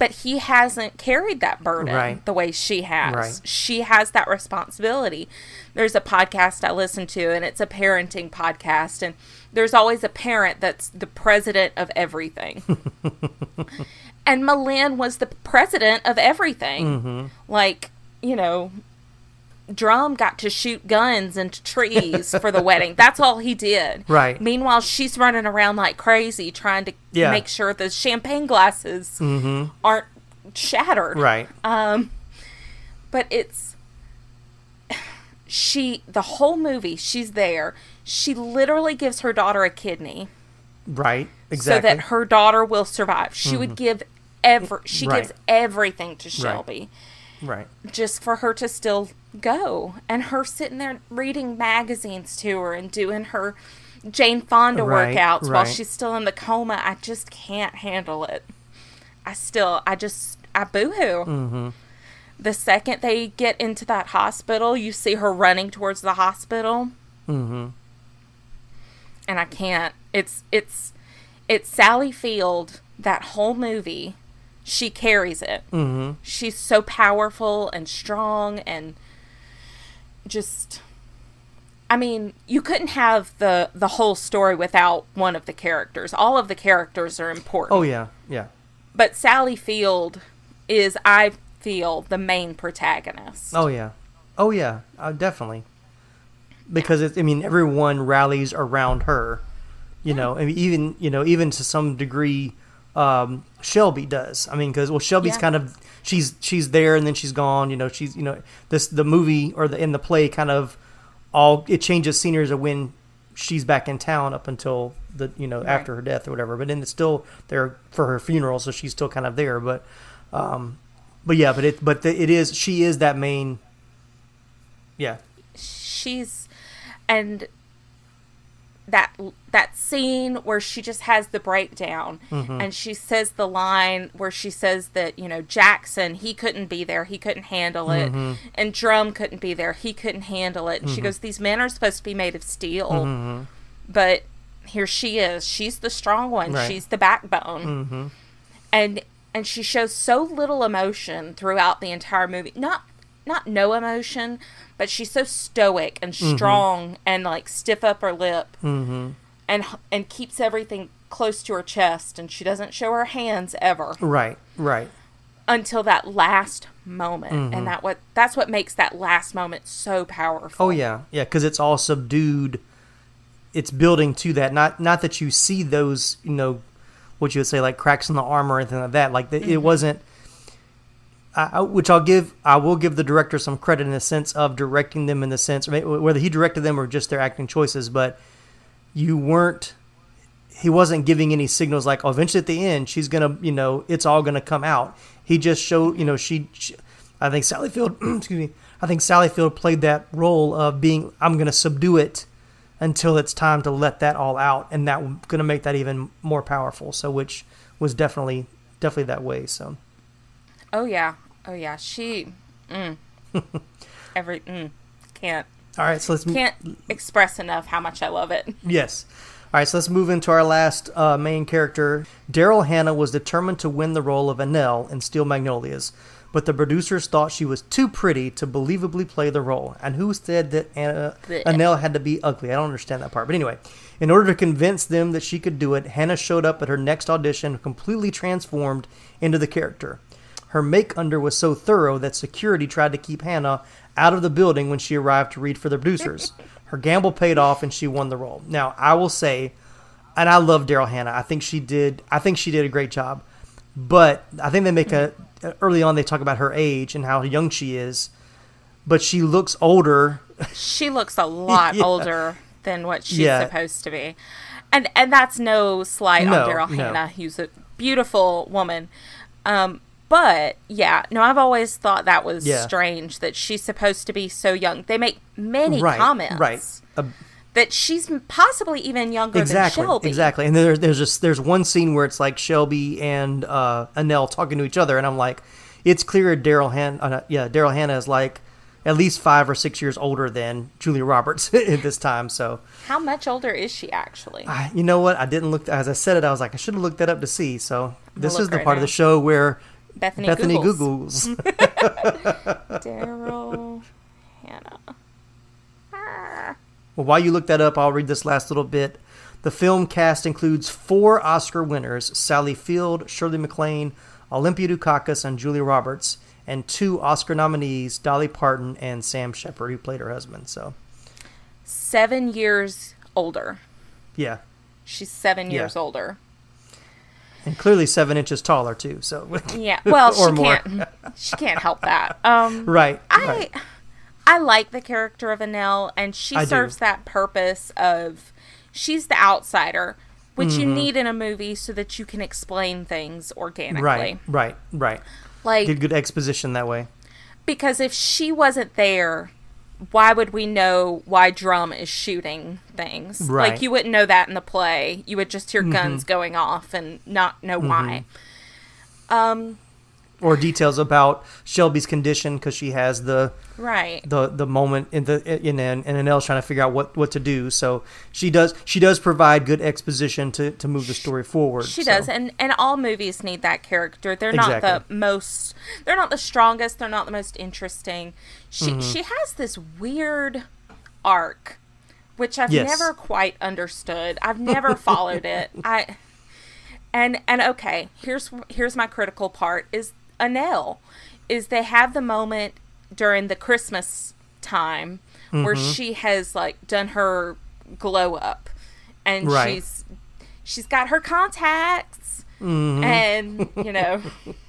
S6: but he hasn't carried that burden
S5: Right.
S6: the way she has.
S5: Right.
S6: She has that responsibility. There's a podcast I listen to, and it's a parenting podcast, and there's always a parent that's the president of everything. <laughs> and M'Lynn was the president of everything.
S5: Mm-hmm.
S6: Like, you know, Drum got to shoot guns into trees for the wedding. <laughs> That's all he did.
S5: Right.
S6: Meanwhile, she's running around like crazy trying to
S5: Yeah.
S6: make sure the champagne glasses aren't shattered.
S5: Right.
S6: Um, but it's she the whole movie. She's there. She literally gives her daughter a kidney
S5: Right. Exactly.
S6: so that her daughter will survive. She would give ever. She
S5: Right.
S6: gives everything to Shelby
S5: right.
S6: just for her to still go and her sitting there reading magazines to her and doing her Jane Fonda
S5: Right,
S6: workouts while she's still in the coma. I just can't handle it. I still, I just, I boohoo.
S5: Mm-hmm.
S6: The second they get into that hospital, you see her running towards the hospital,
S5: Mm-hmm.
S6: and I can't. It's, it's, it's Sally Field. That whole movie, she carries it
S5: Mm-hmm.
S6: she's so powerful and strong and just I mean, you couldn't have the the whole story without one of the characters. All of the characters are important.
S5: Oh yeah. Yeah.
S6: But Sally Field is I feel the main protagonist.
S5: Oh yeah. Oh yeah. Uh, definitely. Because it's, I mean, everyone rallies around her. You know, I mean, even you know, even to some degree, um, Shelby does. I mean, because well, Shelby's
S6: Yeah.
S5: kind of she's she's there and then she's gone. You know, she's you know this the movie or the in the play kind of all it changes scenery of when she's back in town up until the you know after her death or whatever. But then it's still there for her funeral, so she's still kind of there. But um, but yeah, but it but the, it is she is that main. Yeah.
S6: she's and that that scene where she just has the breakdown
S5: Mm-hmm.
S6: and she says the line where she says that you know Jackson he couldn't be there he couldn't handle it
S5: Mm-hmm.
S6: and Drum couldn't be there he couldn't handle it and she goes these men are supposed to be made of steel
S5: Mm-hmm.
S6: but here she is she's the strong one
S5: Right.
S6: she's the backbone and and she shows so little emotion throughout the entire movie not not no emotion but she's so stoic and mm-hmm. strong and like stiff upper lip mm-hmm. and and keeps everything close to her chest and she doesn't show her hands ever
S5: Right. Right.
S6: until that last moment and mm-hmm. that what that's what makes that last moment so powerful
S5: Oh yeah, yeah, because it's all subdued. It's building to that. Not not that you see those, you know, what you would say like cracks in the armor or anything like that. Like the, it wasn't. I, which I'll give, I will give the director some credit in the sense of directing them in the sense whether he directed them or just their acting choices. But you weren't. He wasn't giving any signals like, oh, eventually at the end she's gonna, you know, it's all gonna come out. He just showed, you know, she. she I think Sally Field, <clears throat> excuse me. I think Sally Field played that role of being, I'm gonna subdue it until it's time to let that all out, and that to make that even more powerful. So, which was definitely definitely that way. So,
S6: oh yeah oh yeah she mm, <laughs> every mm, can't
S5: all right, so let's
S6: can't express enough how much i love it <laughs>
S5: yes. All right, so let's move into our last uh, main character. Daryl Hannah was determined to win the role of Annelle in Steel Magnolias, but the producers thought she was too pretty to believably play the role. And who said that Anna, Annelle had to be ugly? I don't understand that part. But anyway, in order to convince them that she could do it, Hannah showed up at her next audition completely transformed into the character. Her make under was so thorough that security tried to keep Hannah out of the building when she arrived to read for the producers. <laughs> Her gamble paid off and she won the role. Now, I will say, and I love Daryl Hannah. I think she did. I think she did a great job. But I think they make a early on. They talk about her age and how young she is. but she looks older.
S6: She looks a <laughs> lot
S5: Yeah.
S6: older than what she's
S5: Yeah.
S6: supposed to be. And and that's no slight
S5: No,
S6: on Daryl
S5: no.
S6: Hannah, who's a beautiful woman. Um, but yeah, no, I've always thought that was
S5: Yeah.
S6: strange that she's supposed to be so young. They make many
S5: right,
S6: comments
S5: right. Uh,
S6: that she's possibly even younger
S5: exactly,
S6: than Shelby.
S5: exactly. And there's there's just there's one scene where it's like Shelby and uh, Annelle talking to each other, and I'm like, it's clear Daryl Han, uh, yeah, Daryl Hannah is like at least five or six years older than Julia Roberts <laughs> at this time. So,
S6: How much older is she actually?
S5: I, you know what? I didn't look as I said it. I was like, I should have looked that up to see. So this is the part of the show where
S6: Bethany,
S5: Bethany
S6: Googles.
S5: Googles. <laughs> <laughs>
S6: Daryl Hannah.
S5: Well, while you look that up, I'll read this last little bit. The film cast includes four Oscar winners Sally Field, Shirley MacLaine, Olympia Dukakis, and Julia Roberts, and two Oscar nominees, Dolly Parton and Sam Shepard, who played her husband. So,
S6: Seven years older.
S5: yeah.
S6: She's seven
S5: Yeah.
S6: years older.
S5: And clearly seven inches taller, too. So, <laughs>
S6: Yeah. Well,
S5: Or
S6: she
S5: more.
S6: can't. She can't help that. <laughs> Um,
S5: right.
S6: I
S5: right.
S6: I like the character of Annelle, and she
S5: I do.
S6: serves that purpose of she's the outsider, which
S5: Mm-hmm.
S6: you need in a movie so that you can explain things organically.
S5: Right, right, right.
S6: Like
S5: Get good exposition that way.
S6: because if she wasn't there, why would we know why Drum is shooting things?
S5: Right.
S6: Like you wouldn't know that in the play. You would just hear guns going off and not know why. Um,
S5: Or details about Shelby's condition because she has the
S6: right.
S5: the the moment in the in and and Annelle's trying to figure out what what to do. So she does she does provide good exposition to to move the story forward.
S6: She
S5: so.
S6: does, and and all movies need that character. They're not the most. They're not the strongest. They're not the most interesting. She
S5: Mm-hmm.
S6: she has this weird arc, which I've
S5: Yes.
S6: never quite understood. I've never followed it. <laughs> I and and okay, here's here's my critical part is Annelle, is they have the moment during the Christmas time where
S5: Mm-hmm.
S6: she has like done her glow up, and
S5: Right.
S6: she's she's got her contacts. And you know,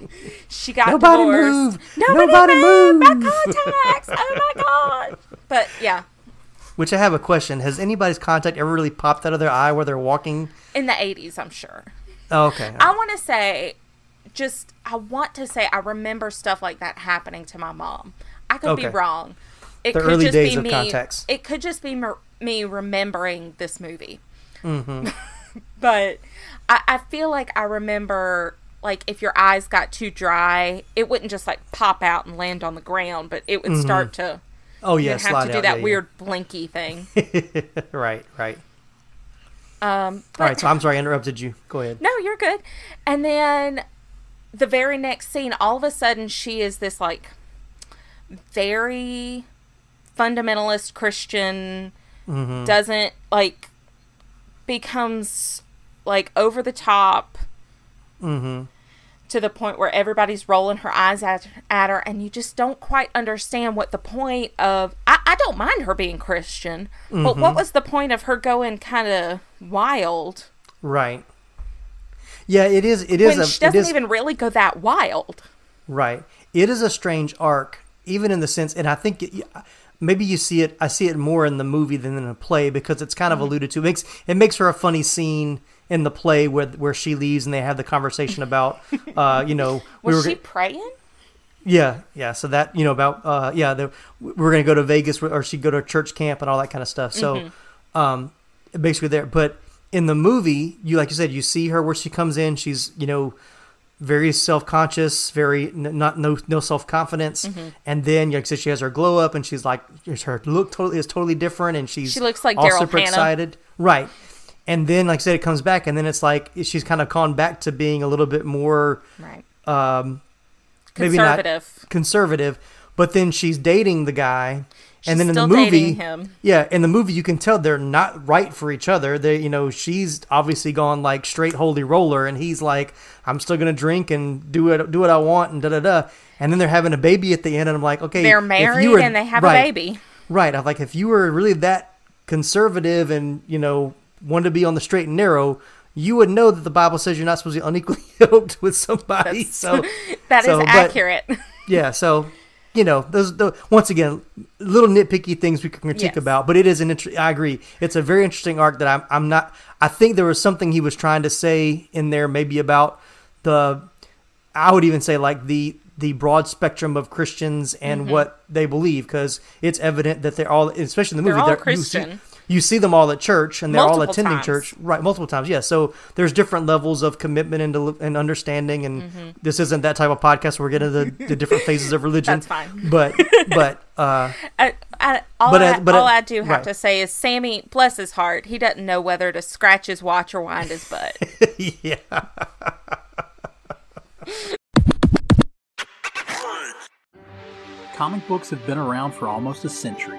S6: <laughs> she got
S5: Mm-hmm. Nobody
S6: divorced.
S5: move!
S6: Nobody,
S5: Nobody
S6: move! My contacts! Oh my <laughs> god! But yeah,
S5: Which I have a question: Has anybody's contact ever really popped out of their eye where they're walking?
S6: in the '80s, I'm sure.
S5: Oh, okay.
S6: I want to say, just I want to say I remember stuff like that happening to my mom. I could be wrong. It
S5: The
S6: could
S5: early
S6: just
S5: days
S6: be
S5: of
S6: me.
S5: contacts.
S6: It could just be me remembering this movie.
S5: Mm-hmm. <laughs>
S6: but I, I feel like I remember. Like if your eyes got too dry, it wouldn't just like pop out and land on the ground, but it would start to.
S5: oh yeah,
S6: have to do
S5: out,
S6: that
S5: yeah,
S6: weird blinky thing. <laughs>
S5: right, right.
S6: Um, but,
S5: All right. So I'm sorry, I interrupted you. Go ahead.
S6: No, you're good. And then the very next scene, all of a sudden, she is this like very fundamentalist Christian, mm-hmm. doesn't like becomes like over the top mm-hmm. to the point where everybody's rolling her eyes at, at her, and you just don't quite understand what the point of. I, I don't mind her being Christian, but what mm-hmm. was the point of her going kind of wild?
S5: Right. Yeah, it is. It is
S6: when
S5: a.
S6: she
S5: it
S6: doesn't
S5: is,
S6: even really go that wild.
S5: Right. It is a strange arc, even in the sense, and I think it, maybe you see it. I see it more in the movie than in the play because it's kind of
S6: Mm-hmm.
S5: alluded to. It makes it makes for a funny scene in the play where where she leaves and they have the conversation about, <laughs> uh, you know,
S6: Was
S5: we were
S6: she praying?
S5: yeah, yeah. So that you know about uh, yeah, the, we're gonna go to Vegas or she'd go to a church camp and all that kind of stuff. So,
S6: Mm-hmm.
S5: um, basically there. But in the movie, you like you said, you see her where she comes in. She's you know very self conscious, very n- not no no self confidence,
S6: Mm-hmm.
S5: and then like I said, she has her glow up and she's like her look totally is totally different, and she's
S6: She looks like
S5: all
S6: Daryl
S5: super
S6: Hannah.
S5: excited, right? And then, like I said, it comes back, and then it's like she's kind of gone back to being a little bit more
S6: Right.
S5: um, maybe not
S6: Conservative.
S5: conservative, but then she's dating the guy,
S6: She's
S5: and then in the movie,
S6: him.
S5: yeah, in the movie you can tell they're not right for each other. They, you know, she's obviously gone like straight holy roller, and he's like, I'm still gonna drink and do it, do what I want, and da da da. And then they're having a baby at the end, and I'm like, okay,
S6: They're
S5: if you
S6: married
S5: were-
S6: and they have
S5: right,
S6: a baby.
S5: Right. I'm like, if you were really that conservative and you know wanted to be on the straight and narrow. You would know that the Bible says you're not supposed to be unequally <laughs> yoked with somebody. so <laughs>
S6: That is
S5: so, but-
S6: accurate.
S5: yeah so you know, those the once again little nitpicky things we can critique
S6: Yes.
S5: about, but it is an inter- I agree. It's a very interesting arc that I'm I'm not. I think there was something he was trying to say in there, maybe about the. I would even say like the the broad spectrum of Christians and
S6: Mm-hmm.
S5: what they believe, because it's evident that they're all, especially in the movie, They're
S6: all
S5: you see-
S6: Christian.
S5: You see, them all at church, and they're all attending
S6: times.
S5: church, right? Multiple times, yeah. So there's different levels of commitment and, del- and understanding, and
S6: Mm-hmm.
S5: this isn't that type of podcast where we're getting the, <laughs> the different phases of religion.
S6: That's fine.
S5: But but <laughs> uh,
S6: I, I, all
S5: But,
S6: I,
S5: uh, but,
S6: all
S5: uh,
S6: I do have
S5: right.
S6: to say is Sammy, bless his heart, he doesn't know whether to scratch his watch or wind his butt. <laughs>
S5: yeah,
S9: Comic books have been around for almost a century,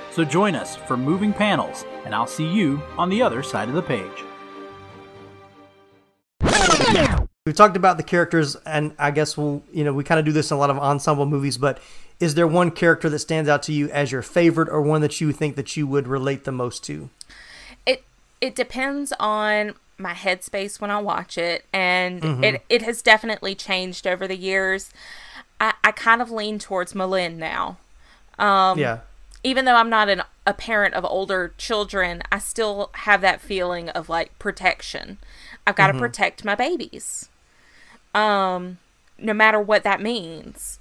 S9: So join us for Moving Panels, and I'll see you on the other side of the page.
S5: we've talked about the characters, and I guess we'll you know we kind of do this in a lot of ensemble movies. But is there one character that stands out to you as your favorite, or one that you think that you would relate the most to?
S6: it it depends on my headspace when I watch it, and it it has definitely changed over the years. I, I kind of lean towards M'Lynn now. Um,
S5: yeah,
S6: even though I'm not an, a parent of older children, I still have that feeling of like protection. I've got to protect my babies, um, no matter what that means.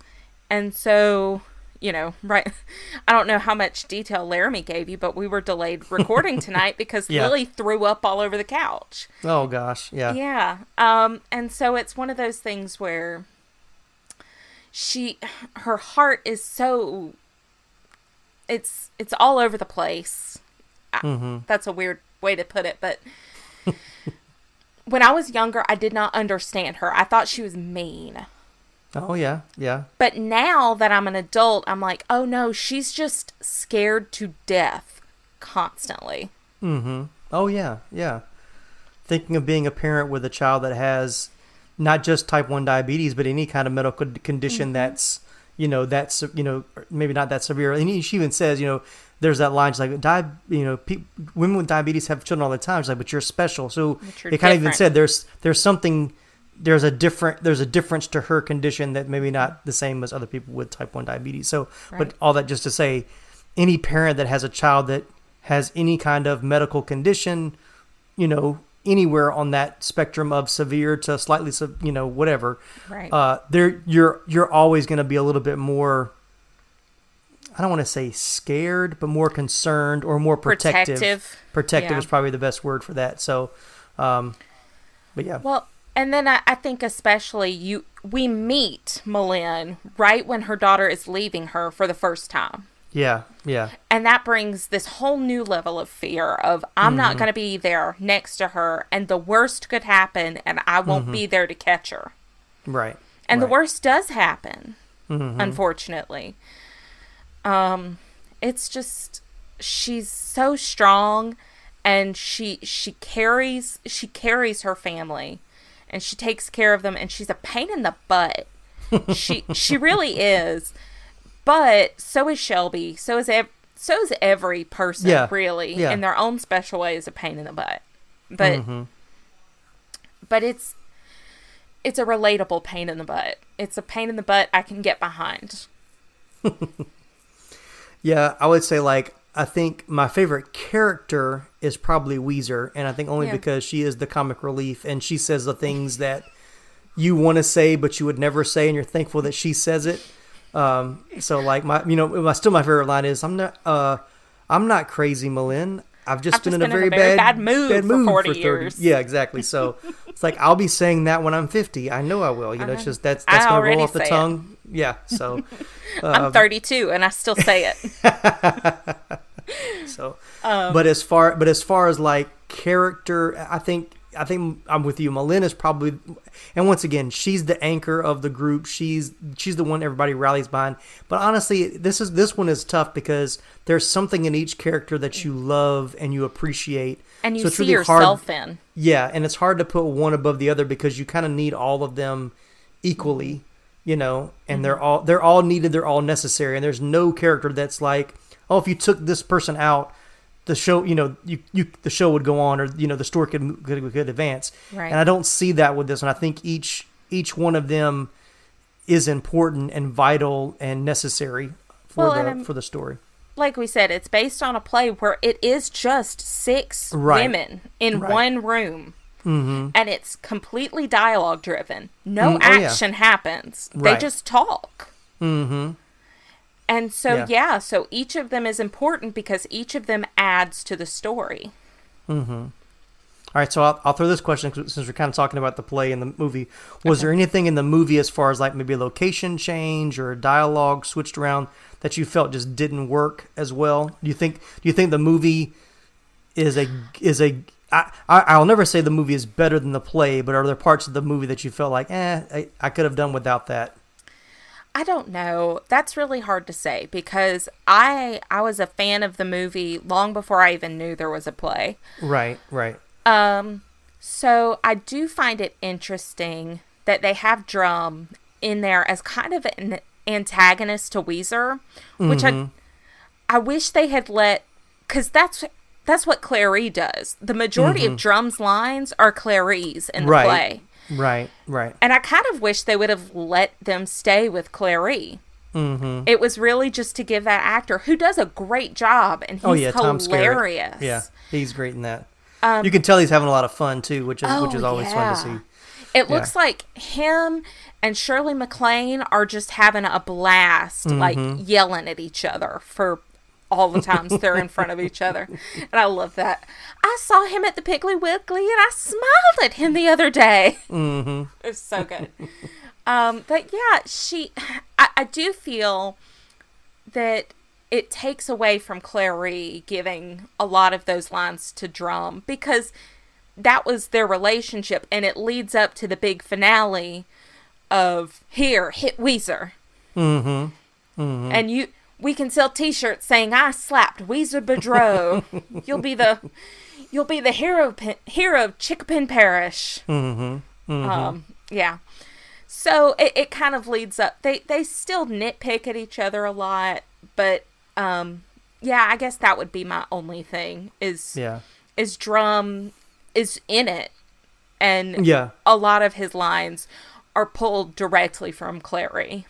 S6: And so, you know, right? <laughs> I don't know how much detail Laramie gave you, but we were delayed recording <laughs> tonight because
S5: Yeah.
S6: Lily threw up all over the couch.
S5: oh gosh, yeah,
S6: Yeah. Um, and so it's one of those things where she her heart is so it's it's all over the place. I- That's a weird way to put it, but <laughs> when I was younger, I did not understand her. I thought she was mean.
S5: oh yeah, yeah,
S6: But now that I'm an adult, I'm like, oh no, she's just scared to death constantly. Mm-hmm.
S5: Oh yeah, yeah. Thinking of being a parent with a child that has not just type one diabetes, but any kind of medical condition that's you know that's you know maybe not that severe. And she even says you know there's that line she's like di- you know pe- women with diabetes have children all the time. She's like, but you're special. So
S6: you're
S5: it kind of even said there's there's something there's a different there's a difference to her condition that maybe not the same as other people with type 1 diabetes so but all that just to say any parent that has a child that has any kind of medical condition you know anywhere on that spectrum of severe to slightly you know whatever
S6: Right.
S5: uh there you're you're always going to be a little bit more I don't want to say scared, but more concerned or more protective.
S6: Protective.
S5: Protective
S6: Yeah.
S5: is probably the best word for that. So, um, but yeah,
S6: Well, and then I, I think especially you we meet M'Lynn right when her daughter is leaving her for the first time.
S5: Yeah, yeah,
S6: And that brings this whole new level of fear of I'm
S5: Mm-hmm.
S6: not going to be there next to her and the worst could happen and I won't be there to catch her.
S5: right.
S6: And the
S5: Mm-hmm. right. Mm-hmm.
S6: worst does happen, unfortunately. Um it's just she's so strong and she she carries she carries her family and she takes care of them and she's a pain in the butt. <laughs> she she really is. But so is Shelby. So is ev- so is every person
S5: Yeah,
S6: really
S5: yeah.
S6: in their own special way is a pain in the butt. But
S5: Mm-hmm.
S6: but it's it's a relatable pain in the butt. It's a pain in the butt I can get behind. <laughs>
S5: Yeah, I would say like I think my favorite character is probably Ouiser, and I think only
S6: Yeah.
S5: because she is the comic relief and she says the things that you want to say but you would never say, and you're thankful that she says it. Um, so like my, you know, my still my favorite line is I'm not, uh, I'm not crazy, M'Lynn. I've just
S6: I've
S5: been
S6: just
S5: in a
S6: in
S5: very,
S6: a very
S5: bad,
S6: bad mood for 40 years.
S5: Yeah, exactly. So it's like I'll be saying that when I'm 50. I know I will. You know, it's just that's
S6: I
S5: that's gonna roll off the
S6: say it.
S5: tongue. Yeah. So <laughs>
S6: I'm 32 and I still say it. <laughs>
S5: So,
S6: Um,
S5: but as far but as far as like character, I think I think I'm with you. M'Lynn is probably, and once again, she's the anchor of the group. She's she's the one everybody rallies behind. But honestly, this is this one is tough because there's something in each character that you love and you appreciate,
S6: and you
S5: so
S6: see
S5: really
S6: yourself
S5: hard,
S6: in.
S5: Yeah, and it's hard to put one above the other because you kind of need all of them equally, you know. And
S6: Mm-hmm.
S5: they're all they're all needed. They're all necessary. And there's no character that's like, oh, if you took this person out, the show, you know, you, you the show would go on, or you know, the story could could, could advance.
S6: Right.
S5: And I don't see that with this one. I think each each one of them is important and vital and necessary for
S6: Well,
S5: the for the story.
S6: Like we said, it's based on a play where it is just six
S5: Right.
S6: women in
S5: Right.
S6: one room.
S5: Mm-hmm.
S6: And it's completely dialogue driven. No
S5: Mm, oh, yeah.
S6: action happens. They just talk.
S5: Mm-hmm.
S6: And so,
S5: Yeah.
S6: yeah. so each of them is important because each of them adds to the story.
S5: Mm-hmm. All right, so I'll, I'll throw this question since we're kind of talking about the play and the movie. Was there anything in the movie as far as like maybe a location change or a dialogue switched around that you felt just didn't work as well? Do you think? Do you think the movie is a is a I, I I'll never say the movie is better than the play, but are there parts of the movie that you felt like, eh, I, I could have done without that?
S6: I don't know. That's really hard to say because I I was a fan of the movie long before I even knew there was a play.
S5: Right, right.
S6: Um so I do find it interesting that they have Drum in there as kind of an antagonist to Ouiser, which
S5: Mhm.
S6: I I wish they had let cuz that's that's what Clairee does. The majority
S5: Mhm.
S6: of Drum's lines are Clairee's in the
S5: right,
S6: play.
S5: Right, right.
S6: And I kind of wish they would have let them stay with Clairee.
S5: Mm-hmm.
S6: It was really just to give that actor who does a great job and he's
S5: oh yeah,
S6: hilarious.
S5: Yeah, he's great in that.
S6: Um,
S5: you can tell he's having a lot of fun too, which is which
S6: Oh,
S5: is always fun to see.
S6: It
S5: Yeah.
S6: looks like him and Shirley MacLaine are just having a blast, like
S5: Mhm.
S6: yelling at each other for all the times they're in front of each other. And I love that. I saw him at the Piggly Wiggly and I smiled at him the other day.
S5: Mm-hmm.
S6: It's so good. um, but yeah, she, I, I do feel that it takes away from Clairee giving a lot of those lines to Drum because that was their relationship and it leads up to the big finale of here, hit Ouiser.
S5: Mm-hmm. Mm-hmm.
S6: And you, we can sell T-shirts saying "I slapped Ouiser Boudreaux." <laughs> you'll be the, you'll be the hero, pin, hero of Chinquapin Parish.
S5: Mm-hmm. Mm-hmm.
S6: Um, yeah. So it, it kind of leads up. They they still nitpick at each other a lot, but um, yeah, I guess that would be my only thing is
S5: yeah.
S6: is drum is in it, and
S5: Yeah.
S6: a lot of his lines are pulled directly from Clairee.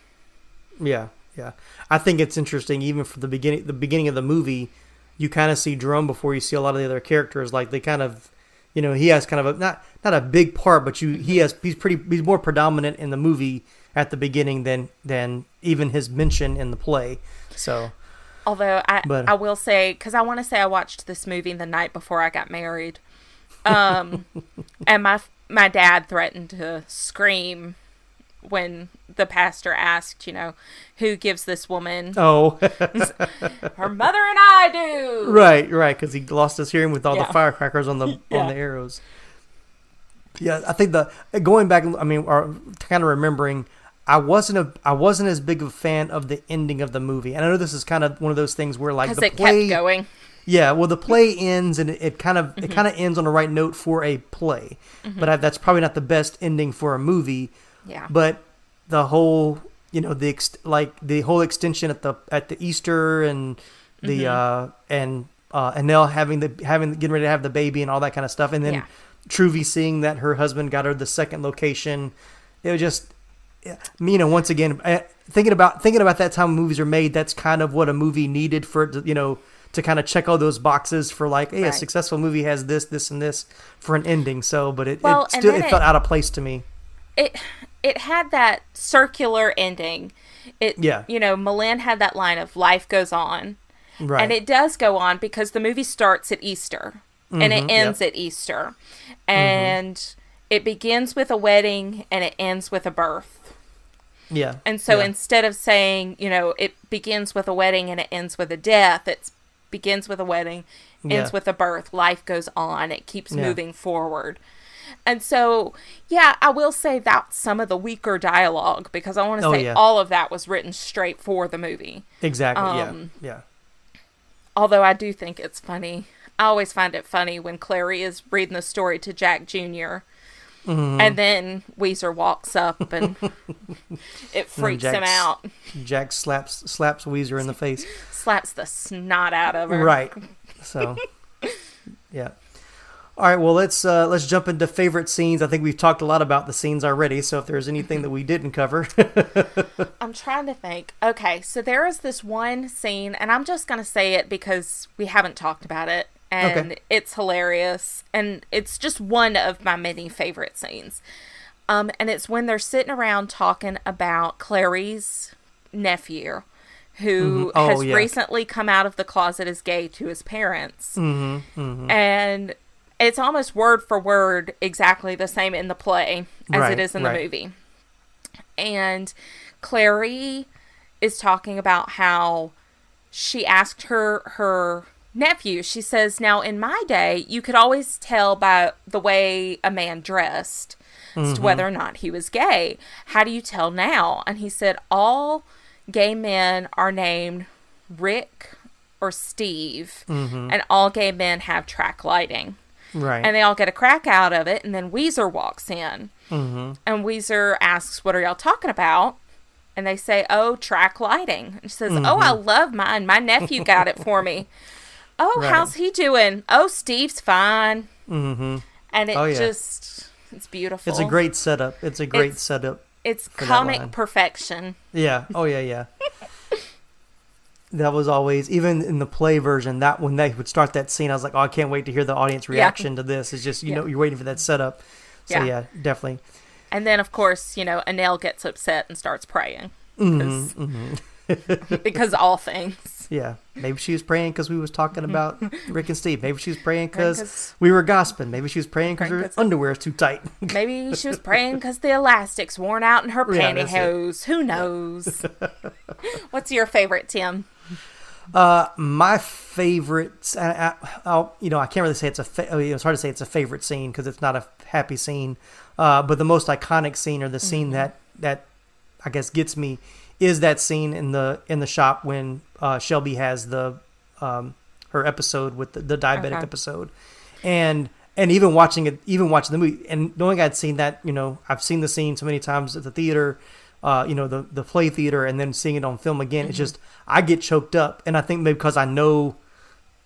S5: Yeah, yeah. I think it's interesting, even from the beginning, the beginning of the movie, you kind of see Drum before you see a lot of the other characters. Like they kind of, you know, he has kind of a not not a big part, but you he has he's pretty he's more predominant in the movie at the beginning than than even his mention in the play. So
S6: Although I
S5: But-
S6: I will say because I want to say I watched this movie the night before I got married, um, <laughs> and my my dad threatened to scream when the pastor asked, you know, who gives this woman
S5: oh,
S6: her mother and I do.
S5: right, right, because he lost his hearing with all
S6: Yeah.
S5: the firecrackers on the
S6: Yeah. <laughs>
S5: on the arrows. Yeah, I think the going back. I mean, or kind of remembering. I wasn't a I wasn't as big of a fan of the ending of the movie, and I know this is kind of one of those things where like the
S6: it
S5: play,
S6: kept going.
S5: Yeah, well, the play <laughs> ends and it, it kind of
S6: Mm-hmm.
S5: it kind of ends on the right note for a play, but I, that's probably not the best ending for a movie.
S6: Yeah.
S5: But the whole, you know, the ex- like the whole extension at the at the Easter and the
S6: Mm-hmm.
S5: uh and uh having the having getting ready to have the baby and all that kind of stuff, and then
S6: Yeah.
S5: Truvy seeing that her husband got her the second location, it was just you know, once again, eh, thinking about thinking about that time movies are made, that's kind of what a movie needed for it to, you know, to kind of check all those boxes for like, hey, a successful movie has this, this, and this for an ending. So, but it,
S6: Well,
S5: it still it felt
S6: it-
S5: out of place to me.
S6: it it had that circular ending. It
S5: Yeah.
S6: you know, M'Lynn had that line of life goes on.
S5: Right.
S6: And it does go on because the movie starts at Easter and
S5: Mhm,
S6: it ends
S5: yep.
S6: at Easter. And it begins with a wedding and it ends with a birth.
S5: yeah.
S6: And so
S5: yeah.
S6: instead of saying, you know, it begins with a wedding and it ends with a death, it begins with a wedding, ends
S5: Yeah.
S6: with a birth, life goes on, it keeps
S5: Yeah.
S6: moving forward. And so, yeah, I will say that some of the weaker dialogue because I want to
S5: Oh,
S6: say
S5: yeah.
S6: all of that was written straight for the movie.
S5: Exactly.
S6: Um,
S5: yeah. Yeah.
S6: Although I do think it's funny. I always find it funny when Clairee is reading the story to Jack junior
S5: Mm-hmm.
S6: And then Ouiser walks up and <laughs> it freaks him out,
S5: Jack slaps slaps Ouiser in the face.
S6: slaps the snot out of her.
S5: Right. So, yeah. All right. Well, let's uh, let's jump into favorite scenes. I think we've talked a lot about the scenes already. So if there's anything that we didn't cover, <laughs>
S6: I'm trying to think. Okay, so there is this one scene, and I'm just going to say it because we haven't talked about it, and
S5: Okay.
S6: it's hilarious, and it's just one of my many favorite scenes. Um, and it's when they're sitting around talking about Clairee's nephew, who
S5: Mhm. Oh,
S6: has
S5: yeah.
S6: recently come out of the closet as gay to his parents,
S5: Mm-hmm,
S6: and it's almost word for word exactly the same in the play as
S5: Right,
S6: it is in the
S5: right.
S6: movie and Clairee is talking about how she asked her her nephew. She says, "Now in my day, you could always tell by the way a man dressed as to mm-hmm. whether or not he was gay. How do you tell now?" And he said, "All gay men are named Rick or Steve, mm-hmm. and all gay men have track lighting."
S5: Right?
S6: and they all get a crack out of it. And then Ouiser walks in, and Ouiser asks, "What are y'all talking about?" And they say, "Oh, track lighting." And she says, "Oh, I love mine. My nephew got it for me." <laughs> Oh,
S5: Right.
S6: how's he doing? Oh, Steve's fine.
S5: mm-hmm.
S6: And it
S5: Oh, yeah.
S6: just, it's beautiful.
S5: It's a great setup. It's a great
S6: It's-
S5: setup.
S6: it's comic perfection.
S5: Yeah. Oh yeah, yeah. <laughs> that was always even in the play version. That when they would start that scene, I was like, oh, I can't wait to hear the audience reaction to this. It's just you
S6: Yeah.
S5: know you're waiting for that setup. So
S6: Yeah.
S5: yeah, definitely.
S6: And then, of course, you know, Annelle gets upset and starts praying.
S5: Mm-hmm,
S6: 'Cause- <laughs> <laughs> because all things.
S5: Yeah, maybe she was praying because we was talking <laughs> about Rick and Steve. Maybe she was praying because we were gossiping. Maybe she was praying because her underwear is too tight. <laughs>
S6: Maybe she was praying because the elastic's worn out in her
S5: Yeah,
S6: pantyhose. Who knows? <laughs> What's your favorite, Tim?
S5: Uh, my favorite, I, I, I'll, you know, I can't really say it's a. Fa- oh, it's hard to say it's a favorite scene because it's not a happy scene. Uh, but the most iconic scene or the scene
S6: Mm-hmm.
S5: that that I guess gets me is that scene in the in the shop when uh, Shelby has the um, her episode with the, the diabetic
S6: Okay.
S5: episode, and and even watching it, even watching the movie, and knowing I'd seen that, you know, I've seen the scene so many times at the theater, uh, you know, the the play theater, and then seeing it on film again, it's just I get choked up, and I think maybe because I know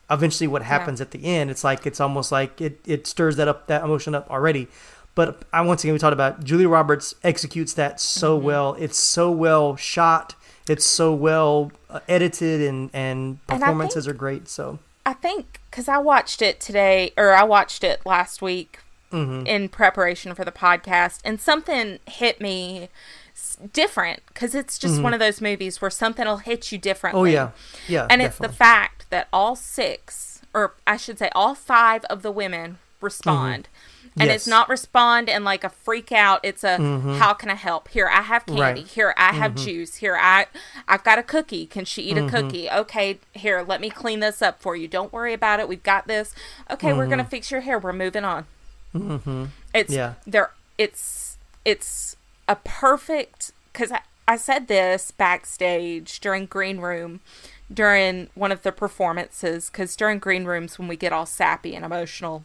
S5: eventually what happens at the end, it's like it's almost like it it stirs that up that emotion up already. But I once again we talked about Julia Roberts executes that so well. It's so well shot. It's so well uh, edited, and and performances
S6: think-
S5: are great. So
S6: I think because I watched it today, or I watched it last week
S5: Mm-hmm.
S6: in preparation for the podcast, and something hit me different because it's just one of those movies where something will hit you differently.
S5: Mm-hmm. oh yeah, yeah,
S6: and it's the fact that all six, or I should say, all five of the women respond. And it's
S5: Mm-hmm.
S6: Not respond in like a freak out. It's a mm-hmm. how can I help? Here I have candy.
S5: Right.
S6: Here I have mm-hmm. juice. Here I I've got a cookie. Can she eat a mm-hmm. cookie? Okay, here, let me clean this up for you. Don't worry about it. We've got this. Okay, we're gonna fix your hair. We're moving on. It's
S5: Yeah.
S6: there. It's it's a perfect because I, I said this backstage during green room during one of the performances because during green rooms when we get all sappy and emotional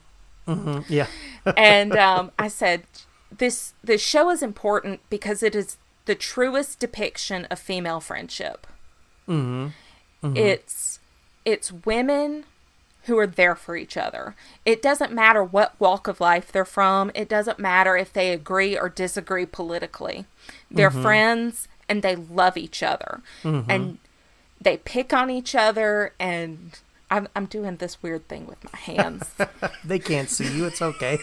S6: Mm-hmm.
S5: yeah, <laughs>
S6: and um, I said this this show is important because it is the truest depiction of female friendship. Mm-hmm. Mm-hmm. It's it's women who are there for each other. It doesn't matter what walk of life they're from. It doesn't matter if they agree or disagree politically. They're friends and they love each other. And they pick on each other and I'm, I'm doing this weird thing with my hands. <laughs>
S5: they can't see you. It's okay.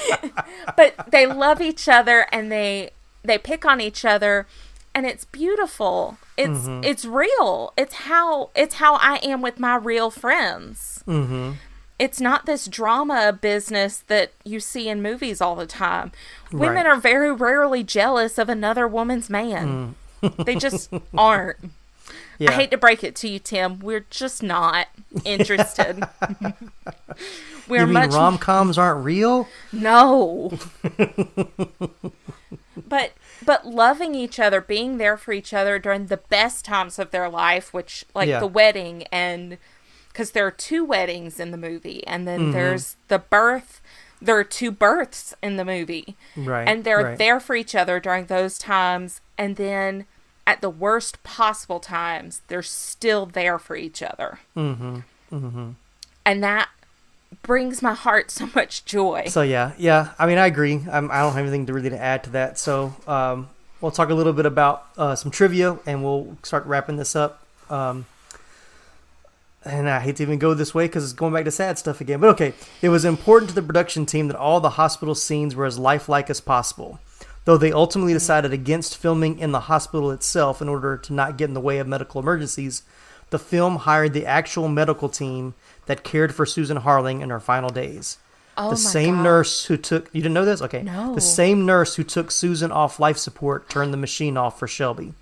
S5: <laughs>
S6: but they love each other and they they pick on each other and it's beautiful. It's it's real. It's how it's how i am with my real friends. Mm-hmm. it's not this drama business that you see in movies all the time. Women are very rarely jealous of another woman's man. They just aren't <laughs>
S5: Yeah.
S6: I hate to break it to you, Tim. We're just not <laughs> interested. <laughs> we're
S5: you mean
S6: much
S5: rom coms aren't real?
S6: no. <laughs> but but loving each other, being there for each other during the best times of their life, which like
S5: Yeah.
S6: the wedding and because there are two weddings in the movie, and then
S5: Mm-hmm.
S6: there's the birth. There are two births in the movie,
S5: Right,
S6: and they're
S5: right.
S6: there for each other during those times, and then at the worst possible times, they're still there for each other. Mm-hmm. Mm-hmm. And that brings my heart so much joy.
S5: So yeah, yeah. I mean, I agree. I'm, I don't have anything to really to add to that. So um, we'll talk a little bit about uh, some trivia, and we'll start wrapping this up. Um, and I hate to even go this way because it's going back to sad stuff again. But okay, it was important to the production team that all the hospital scenes were as lifelike as possible. Though they ultimately decided against filming in the hospital itself in order to not get in the way of medical emergencies, the film hired the actual medical team that cared for Susan Harling in her final days.
S6: Oh
S5: the same
S6: God.
S5: nurse who took you didn't know this? Okay.
S6: No.
S5: the same nurse who took susan off life support turned the machine off for shelby.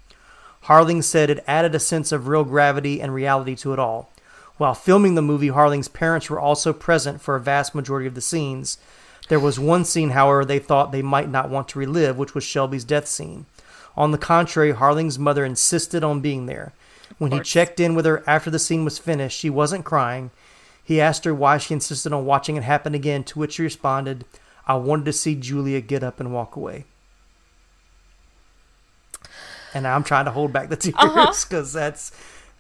S5: Harling said it added a sense of real gravity and reality to it all. While filming the movie harling's parents were also present for a vast majority of the scenes there was one scene however they thought they might not want to relive which was shelby's death scene. On the contrary harling's mother insisted on being there. When he checked in with her after the scene was finished she wasn't crying. He asked her why she insisted on watching it happen again, to which she responded, I wanted to see Julia get up and walk away. And I'm trying to hold back the <laughs> uh-huh. tears because that's,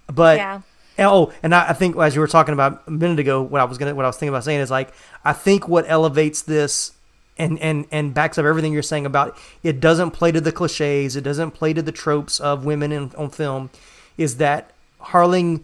S5: but
S6: Yeah.
S5: Oh, and I, I think as you were talking about a minute ago, what I was gonna, what I was thinking about saying is like, I think what elevates this and and and backs up everything you're saying about it doesn't play to the cliches, it doesn't play to the tropes of women in on film, is that Harling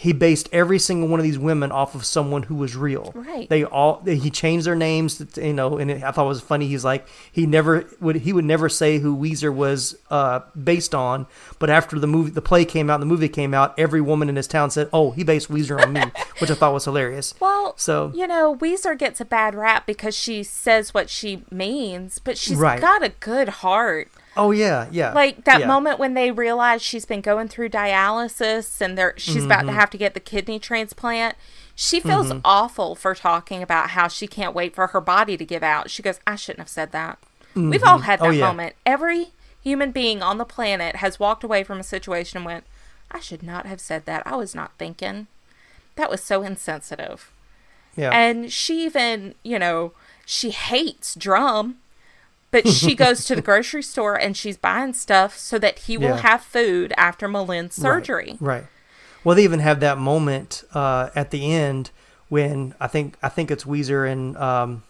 S5: he based every single one of these women off of someone who was real.
S6: Right.
S5: They all he changed their names, to, you know, and it, I thought it was funny. He's like he never would he would never say who Ouiser was uh, based on, but after the movie the play came out, and the movie came out, every woman in his town said, "Oh, he based Ouiser on me," <laughs> which I thought was hilarious.
S6: Well,
S5: So-
S6: you know, Ouiser gets a bad rap because she says what she means, but she's
S5: Right.
S6: got a good heart.
S5: Oh yeah, yeah.
S6: Like that
S5: yeah.
S6: moment when they realize she's been going through dialysis and they're she's about
S5: Mm-hmm.
S6: to have to get the kidney transplant. She feels awful for talking about how she can't wait for her body to give out. She goes, "I shouldn't have said that." We've all had that
S5: Oh, yeah.
S6: moment. Every human being on the planet has walked away from a situation and went, "I should not have said that. I was not thinking." That was so insensitive.
S5: Yeah.
S6: And she even, you know, she hates drum, but she <laughs> goes to the grocery store and she's buying stuff so that he will
S5: Yeah.
S6: have food after M'Lynn's surgery.
S5: Right. Well, they even have that moment uh, at the end when I think I think it's Ouiser and um,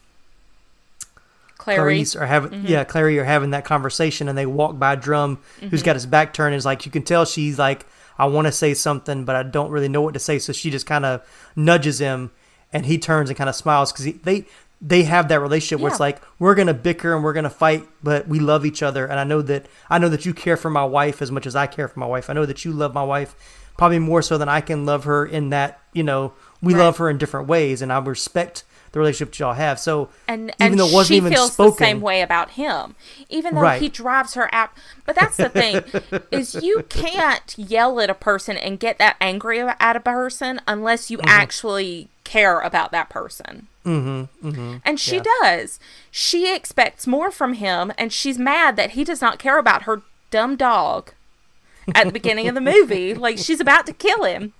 S6: Clairee.
S5: Clarice are having yeah Clairee are having that conversation and they walk by Drum who's got his back turned and is like you can tell she's like I want to say something but I don't really know what to say so she just kind of nudges him and he turns and kind of smiles because they they have that relationship where it's like we're gonna bicker and we're gonna fight but we love each other and I know that I know that you care for my wife as much as I care for my wife I know that you love my wife probably more so than I can love her in that you know we
S6: Right.
S5: love her in different ways and I respect the relationship that y'all have so
S6: and
S5: even
S6: and
S5: though it wasn't
S6: she
S5: even
S6: feels
S5: spoken
S6: the same way about him, even though
S5: Right.
S6: he drives her out. But that's the thing <laughs> is you can't yell at a person and get that angry at a person unless you
S5: Mm-hmm.
S6: actually care about that person. Mm-hmm, And she does. She expects more from him, and she's mad that he does not care about her dumb dog at the beginning of the <laughs> movie. Like she's about to kill him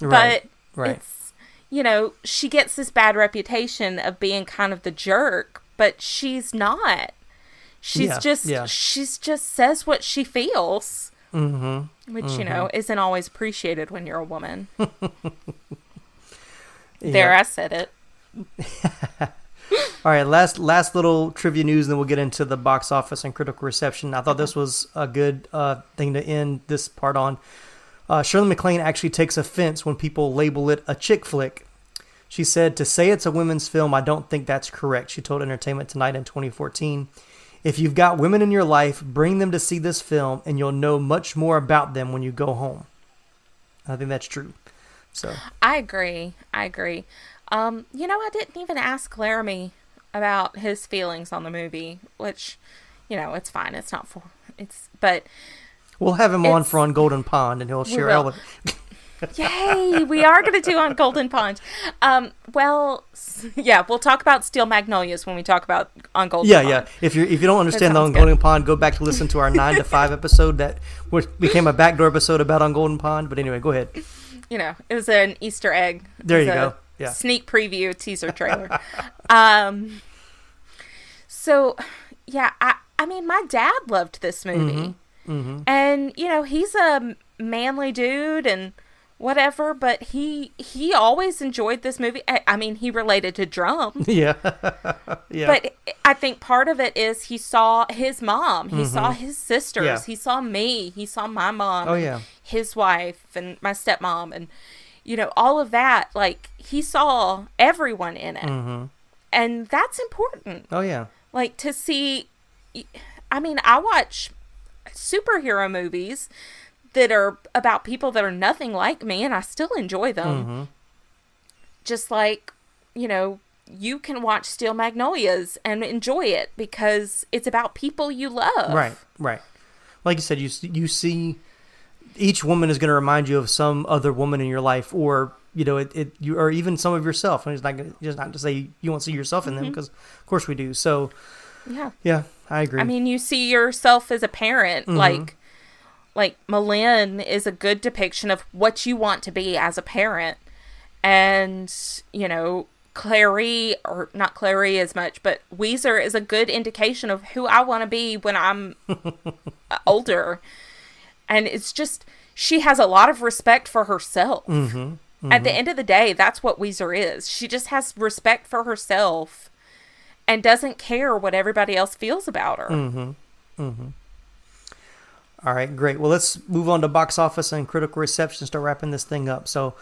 S5: Right,
S6: but
S5: right.
S6: it's you know she gets this bad reputation of being kind of the jerk but she's not she's
S5: Yeah,
S6: just
S5: yeah.
S6: she's just says what she feels mm-hmm, which you know isn't always appreciated when you're a woman <laughs> there i said it
S5: All right, last last little trivia news, and then we'll get into the box office and critical reception. I thought this was a good uh, thing to end this part on. Uh, Shirley MacLaine actually takes offense when people label it a chick flick. She said, "To say it's a women's film, I don't think that's correct." She told Entertainment Tonight in 2014. If you've got women in your life, bring them to see this film, and you'll know much more about them when you go home. I think that's true. So
S6: i agree i agree um you know i didn't even ask laramie about his feelings on the movie which you know it's fine it's not for it's but
S5: We'll have him on for on Golden Pond, and he'll share all <laughs>
S6: Yay! We are going to do on Golden Pond. Um, well, yeah, we'll talk about Steel Magnolias when we talk about on Golden
S5: Yeah,
S6: Pond.
S5: yeah. If you if you don't understand the on. Golden Pond, go back to listen to our <laughs> nine to five episode that which became a backdoor episode about on Golden Pond. But anyway, go ahead.
S6: You know, it was an Easter egg.
S5: There you go. Yeah.
S6: Sneak preview teaser trailer. <laughs> um. So, yeah, I I mean, my dad loved this movie,
S5: Mm-hmm.
S6: and you know, he's a manly dude and whatever, but he he always enjoyed this movie. I, I mean, he related to drum. <laughs>
S5: Yeah, <laughs> yeah.
S6: But I think part of it is he saw his mom, he saw his sisters,
S5: Mm-hmm. Yeah.
S6: he saw me, he saw my mom,
S5: Oh, yeah.
S6: his wife, and my stepmom, and you know all of that. Like he saw everyone in it,
S5: Mm-hmm.
S6: and that's important.
S5: oh yeah,
S6: Like to see, I mean, I watch superhero movies that are about people that are nothing like me, and I still enjoy them.
S5: Mm-hmm.
S6: Just like, you know, you can watch Steel Magnolias and enjoy it because it's about people you love.
S5: right, right. Like you said, you you see each woman is going to remind you of some other woman in your life, or you know, it, it you or even some of yourself. And it's not gonna, just not to say you won't see yourself in them because, of course, we do. So
S6: Yeah.
S5: yeah, I agree.
S6: I mean, you see yourself as a parent,
S5: Mm-hmm.
S6: like, like M'Lynn is a good depiction of what you want to be as a parent, and you know, Clairee or not Clairee as much, but Ouiser is a good indication of who I want to be when I'm <laughs> older, and it's just she has a lot of respect for herself.
S5: Mm-hmm.
S6: At the end of the day, that's what Ouiser is. She just has respect for herself and doesn't care what everybody else feels about her.
S5: Mm. All right, great. Well, let's move on to box office and critical reception. Start wrapping this thing up. So,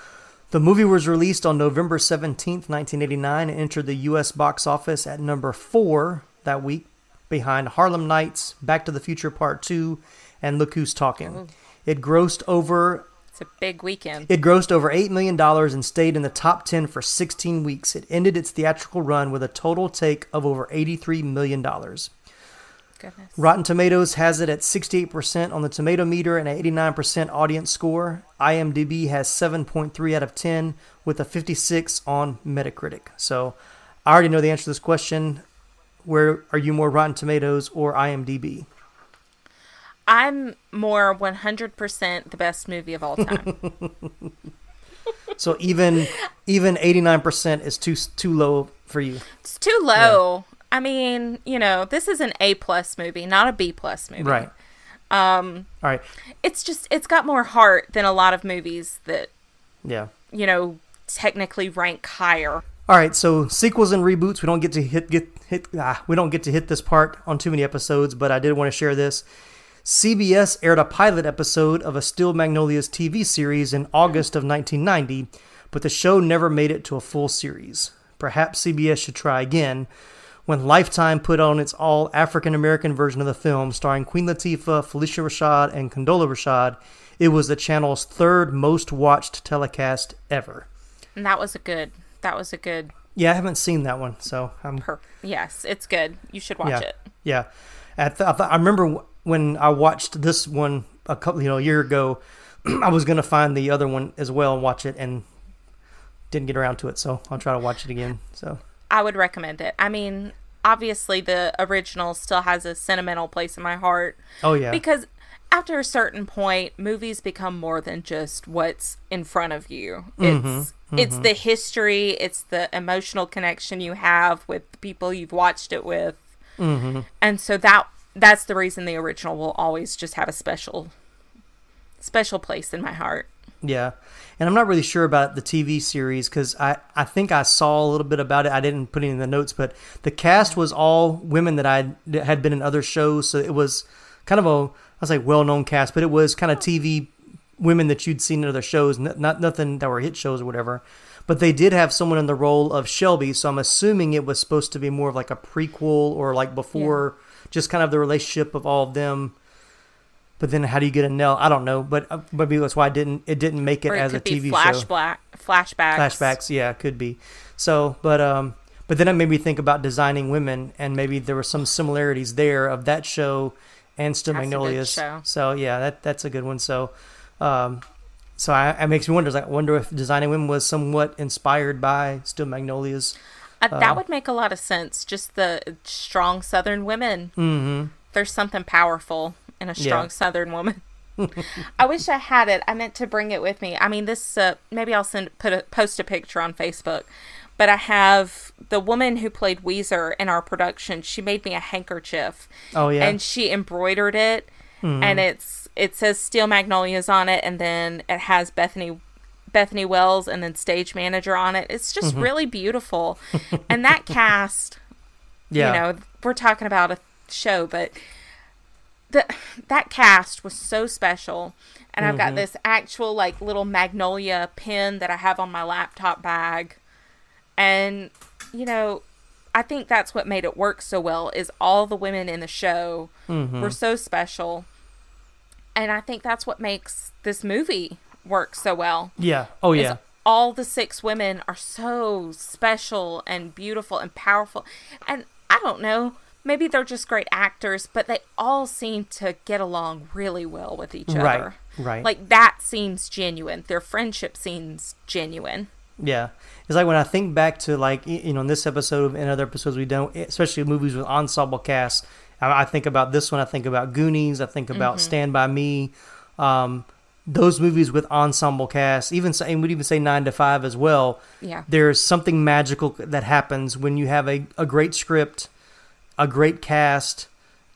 S5: the movie was released on November seventeenth, nineteen eighty nine, and entered the U.S. box office at number four that week, behind Harlem Nights, Back to the Future Part Two, and Look Who's Talking. It grossed over
S6: It's a big weekend.
S5: it grossed over $8 million and stayed in the top 10 for 16 weeks. It ended its theatrical run with a total take of over $83 million.
S6: Goodness.
S5: Rotten Tomatoes has it at 68% on the tomato meter and an 89% audience score. IMDb has 7.3 out of 10 with a 56 on Metacritic. So I already know the answer to this question. Where are you more Rotten Tomatoes or IMDb?
S6: I'm more 100% the best movie of all time. <laughs>
S5: So even even 89% is too too low for you.
S6: it's too low. I mean, you know, this is an A plus movie, not a B plus movie.
S5: Right. Um all right.
S6: It's just it's got more heart than a lot of movies that,
S5: Yeah.
S6: you know, technically rank higher.
S5: All right, so sequels and reboots. We don't get to hit get hit. Ah, we don't get to hit this part on too many episodes, but I did want to share this. CBS aired a pilot episode of a Steel Magnolias TV series in August of 1990, but the show never made it to a full series. Perhaps CBS should try again. When Lifetime put on its all African American version of the film, starring Queen Latifah, Phylicia Rashad, and Condola Rashad, it was the channel's third most watched telecast ever.
S6: And that was a good that was a good
S5: Yeah, I haven't seen that one, so I'm
S6: per yes, it's good. You should watch
S5: yeah,
S6: it.
S5: Yeah, At the, I, remember when I watched this one a couple, you know, a year ago. <clears throat> I was gonna find the other one as well and watch it, and didn't get around to it. So I'll try to watch it again. So
S6: I would recommend it. I mean, obviously the original still has a sentimental place in my heart.
S5: Oh, yeah.
S6: Because after a certain point, movies become more than just what's in front of you. Mm-hmm. It's mm-hmm. it's the history, it's the emotional connection you have with the people you've watched it with. Mm-hmm. And so that that's the reason the original will always just have a special special place in my heart.
S5: yeah, and I'm not really sure about the TV series because I I think I saw a little bit about it. I didn't put it in the notes, but the cast was all women that I had been in other shows, so it was kind of a I was like well known cast, but it was kind of TV women that you'd seen in other shows, not, not nothing that were hit shows or whatever. But they did have someone in the role of Shelby, so I'm assuming it was supposed to be more of like a prequel or like before, just kind of the relationship of all of them. But then, how do you get Annelle? I don't know, but uh, maybe that's why it didn't it didn't make it
S6: it
S5: as a TV show.
S6: flashback flashbacks.
S5: Flashbacks, yeah, could be. So, but um, but then it made me think about designing women, and maybe there were some similarities there of that show and Still
S6: That's
S5: Magnolias. So yeah, that that's a good one. So, um, so I, it makes me wonder. Like, I wonder if Designing Women was somewhat inspired by Steel Magnolias.
S6: Uh, that would make a lot of sense. Just the strong Southern women. Mm-hmm. There's something powerful in a strong
S5: Yeah.
S6: Southern woman. <laughs> I wish I had it. I meant to bring it with me. I mean, this. Uh, maybe I'll send put a post a picture on Facebook. But I have the woman who played Ouiser in our production. She made me a handkerchief.
S5: Oh, yeah?
S6: and she embroidered it, and it's it says Steel Magnolias on it, and then it has Bethany Bethany Wells and then stage manager on it. It's just mm-hmm. really beautiful. <laughs> and that cast,
S5: Yeah,
S6: you know, we're talking about a show, but the that cast was so special. And I've got mm-hmm. this actual like little magnolia pin that I have on my laptop bag. And you know, I think that's what made it work so well is all the women in the show mm-hmm. were so special. And I think that's what makes this movie work so well
S5: yeah. Oh yeah.
S6: all the six women are so special and beautiful and powerful. And I don't know, maybe they're just great actors, but they all seem to get along really well with each
S5: Right,
S6: other.
S5: right.
S6: Like that seems genuine. Their friendship seems genuine.
S5: Yeah, it's like when I think back to like you know in this episode and other episodes we done, especially movies with ensemble casts. I, I think about this one. I think about Goonies. I think about Stand by Me. Um, those movies with ensemble casts, even and we'd even say Nine to Five as well.
S6: Yeah.
S5: there's something magical that happens when you have a, a great script, a great cast,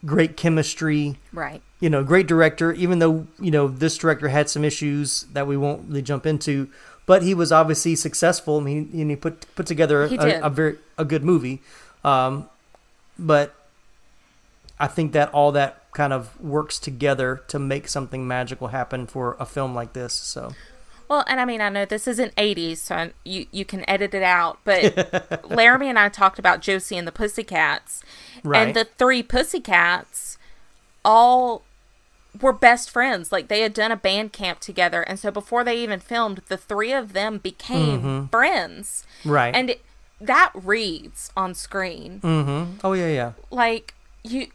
S5: great chemistry
S6: Right.
S5: you know, great director, even though, you know, this director had some issues that we won't really jump into, but he was obviously successful. I mean, he, he put put together a, a very a good movie. Um, but I think that all that kind of works together to make something magical happen for a film like this. So,
S6: Well, and I mean, I know this isn't 80s, so I, you, you can edit it out, but <laughs> Laramie and I talked about Josie and the Pussycats.
S5: Right.
S6: And the three Pussycats all were best friends. Like, they had done a band camp together. And so before they even filmed, the three of them became friends.
S5: right.
S6: And it, that reads on screen
S5: mm-hmm. Oh yeah, yeah.
S6: like you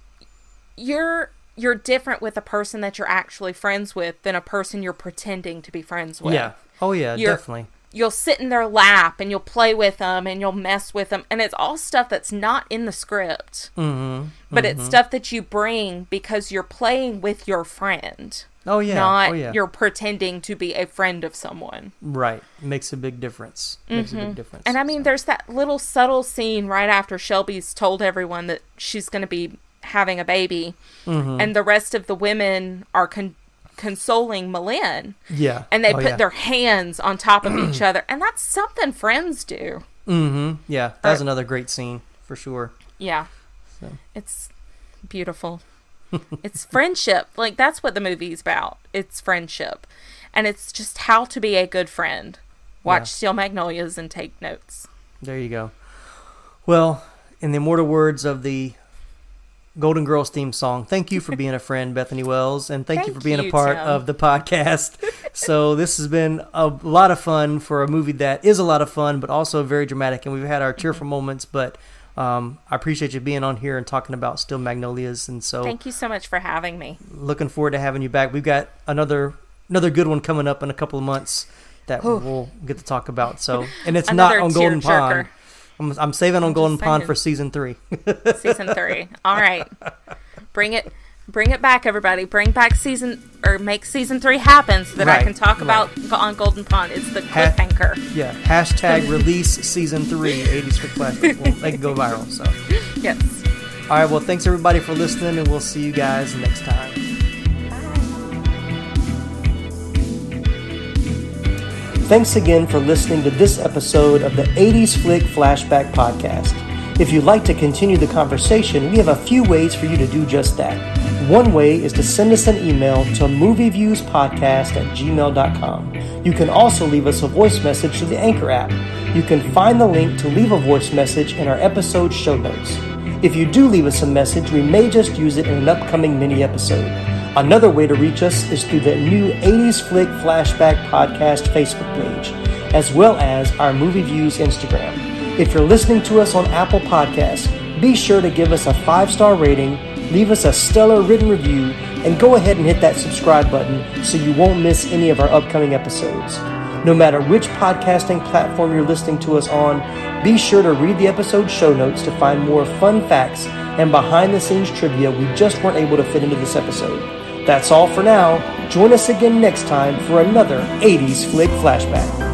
S6: you're you're different with a person that you're actually friends with than a person you're pretending to be friends with.
S5: Yeah. Oh yeah,
S6: You're-
S5: definitely.
S6: You'll sit in their lap and you'll play with them and you'll mess with them and it's all stuff that's not in the script. Mm-hmm. But it's stuff that you bring because you're playing with your friend.
S5: Oh yeah.
S6: Not
S5: oh yeah.
S6: you're pretending to be a friend of someone.
S5: right. Makes a big difference. Makes a big difference.
S6: Mm-hmm. And I mean, there's that little subtle scene right after Shelby's told everyone that she's going to be having a baby,
S5: Mm-hmm.
S6: and the rest of the women are con- consoling M'Lynn,
S5: yeah.
S6: and they
S5: oh,
S6: put
S5: yeah.
S6: their hands on top of each <clears throat> other, and that's something friends do.
S5: Mm-hmm. Yeah, that's
S6: Or-
S5: another great scene for sure.
S6: Yeah, it's beautiful. <laughs> it's friendship. Like that's what the movie's about. It's friendship, and it's just how to be a good friend. Watch
S5: Yeah.
S6: Steel Magnolias and take notes.
S5: There you go. Well, in the immortal words of the Golden Girls theme song, thank you for being a friend, <laughs> Bethany Wells, and thank, you for
S6: Thank
S5: being a part
S6: Tim.
S5: of the podcast. <laughs> so this has been a lot of fun for a movie that is a lot of fun, but also very dramatic, and we've had our tearful moments. But um, I appreciate you being on here and talking about Steel Magnolias, and so
S6: Thank you so much for having me.
S5: looking forward to having you back. We've got another another good one coming up in a couple of months that we'll get to talk about. So, and it's not on Golden
S6: tearjerker.
S5: Pond. I'm, I'm saving on Golden Pond for season three. <laughs>
S6: season three. All right, bring it, bring it back, everybody. Bring back season or make season three happen so that I can talk
S5: right.
S6: about on Golden Pond. It's the
S5: Ha-
S6: cliffhanger.
S5: yeah. Hashtag release season three. 80s for classic. We'll make go viral. So, <laughs>
S6: Yes.
S5: all right. Well, thanks everybody for listening, and we'll see you guys next time. Thanks again for listening to this episode of the 80s Flick Flashback Podcast. If you'd like to continue the conversation, we have a few ways for you to do just that. One way is to send us an email to movieviewspodcast at gmail.com. You can also leave us a voice message through the Anchor app. You can find the link to leave a voice message in our episode show notes. If you do leave us a message, we may just use it in an upcoming mini episode. Another way to reach us is through the new 80s Flick Flashback Podcast Facebook page, as well as our Movie Views Instagram. If you're listening to us on Apple Podcasts, be sure to give us a five star rating, leave us a stellar written review, and go ahead and hit that subscribe button so you won't miss any of our upcoming episodes. No matter which podcasting platform you're listening to us on, be sure to read the episode show notes to find more fun facts and behind the scenes trivia we just weren't able to fit into this episode. That's all for now. Join us again next time for another 80s Flick Flashback.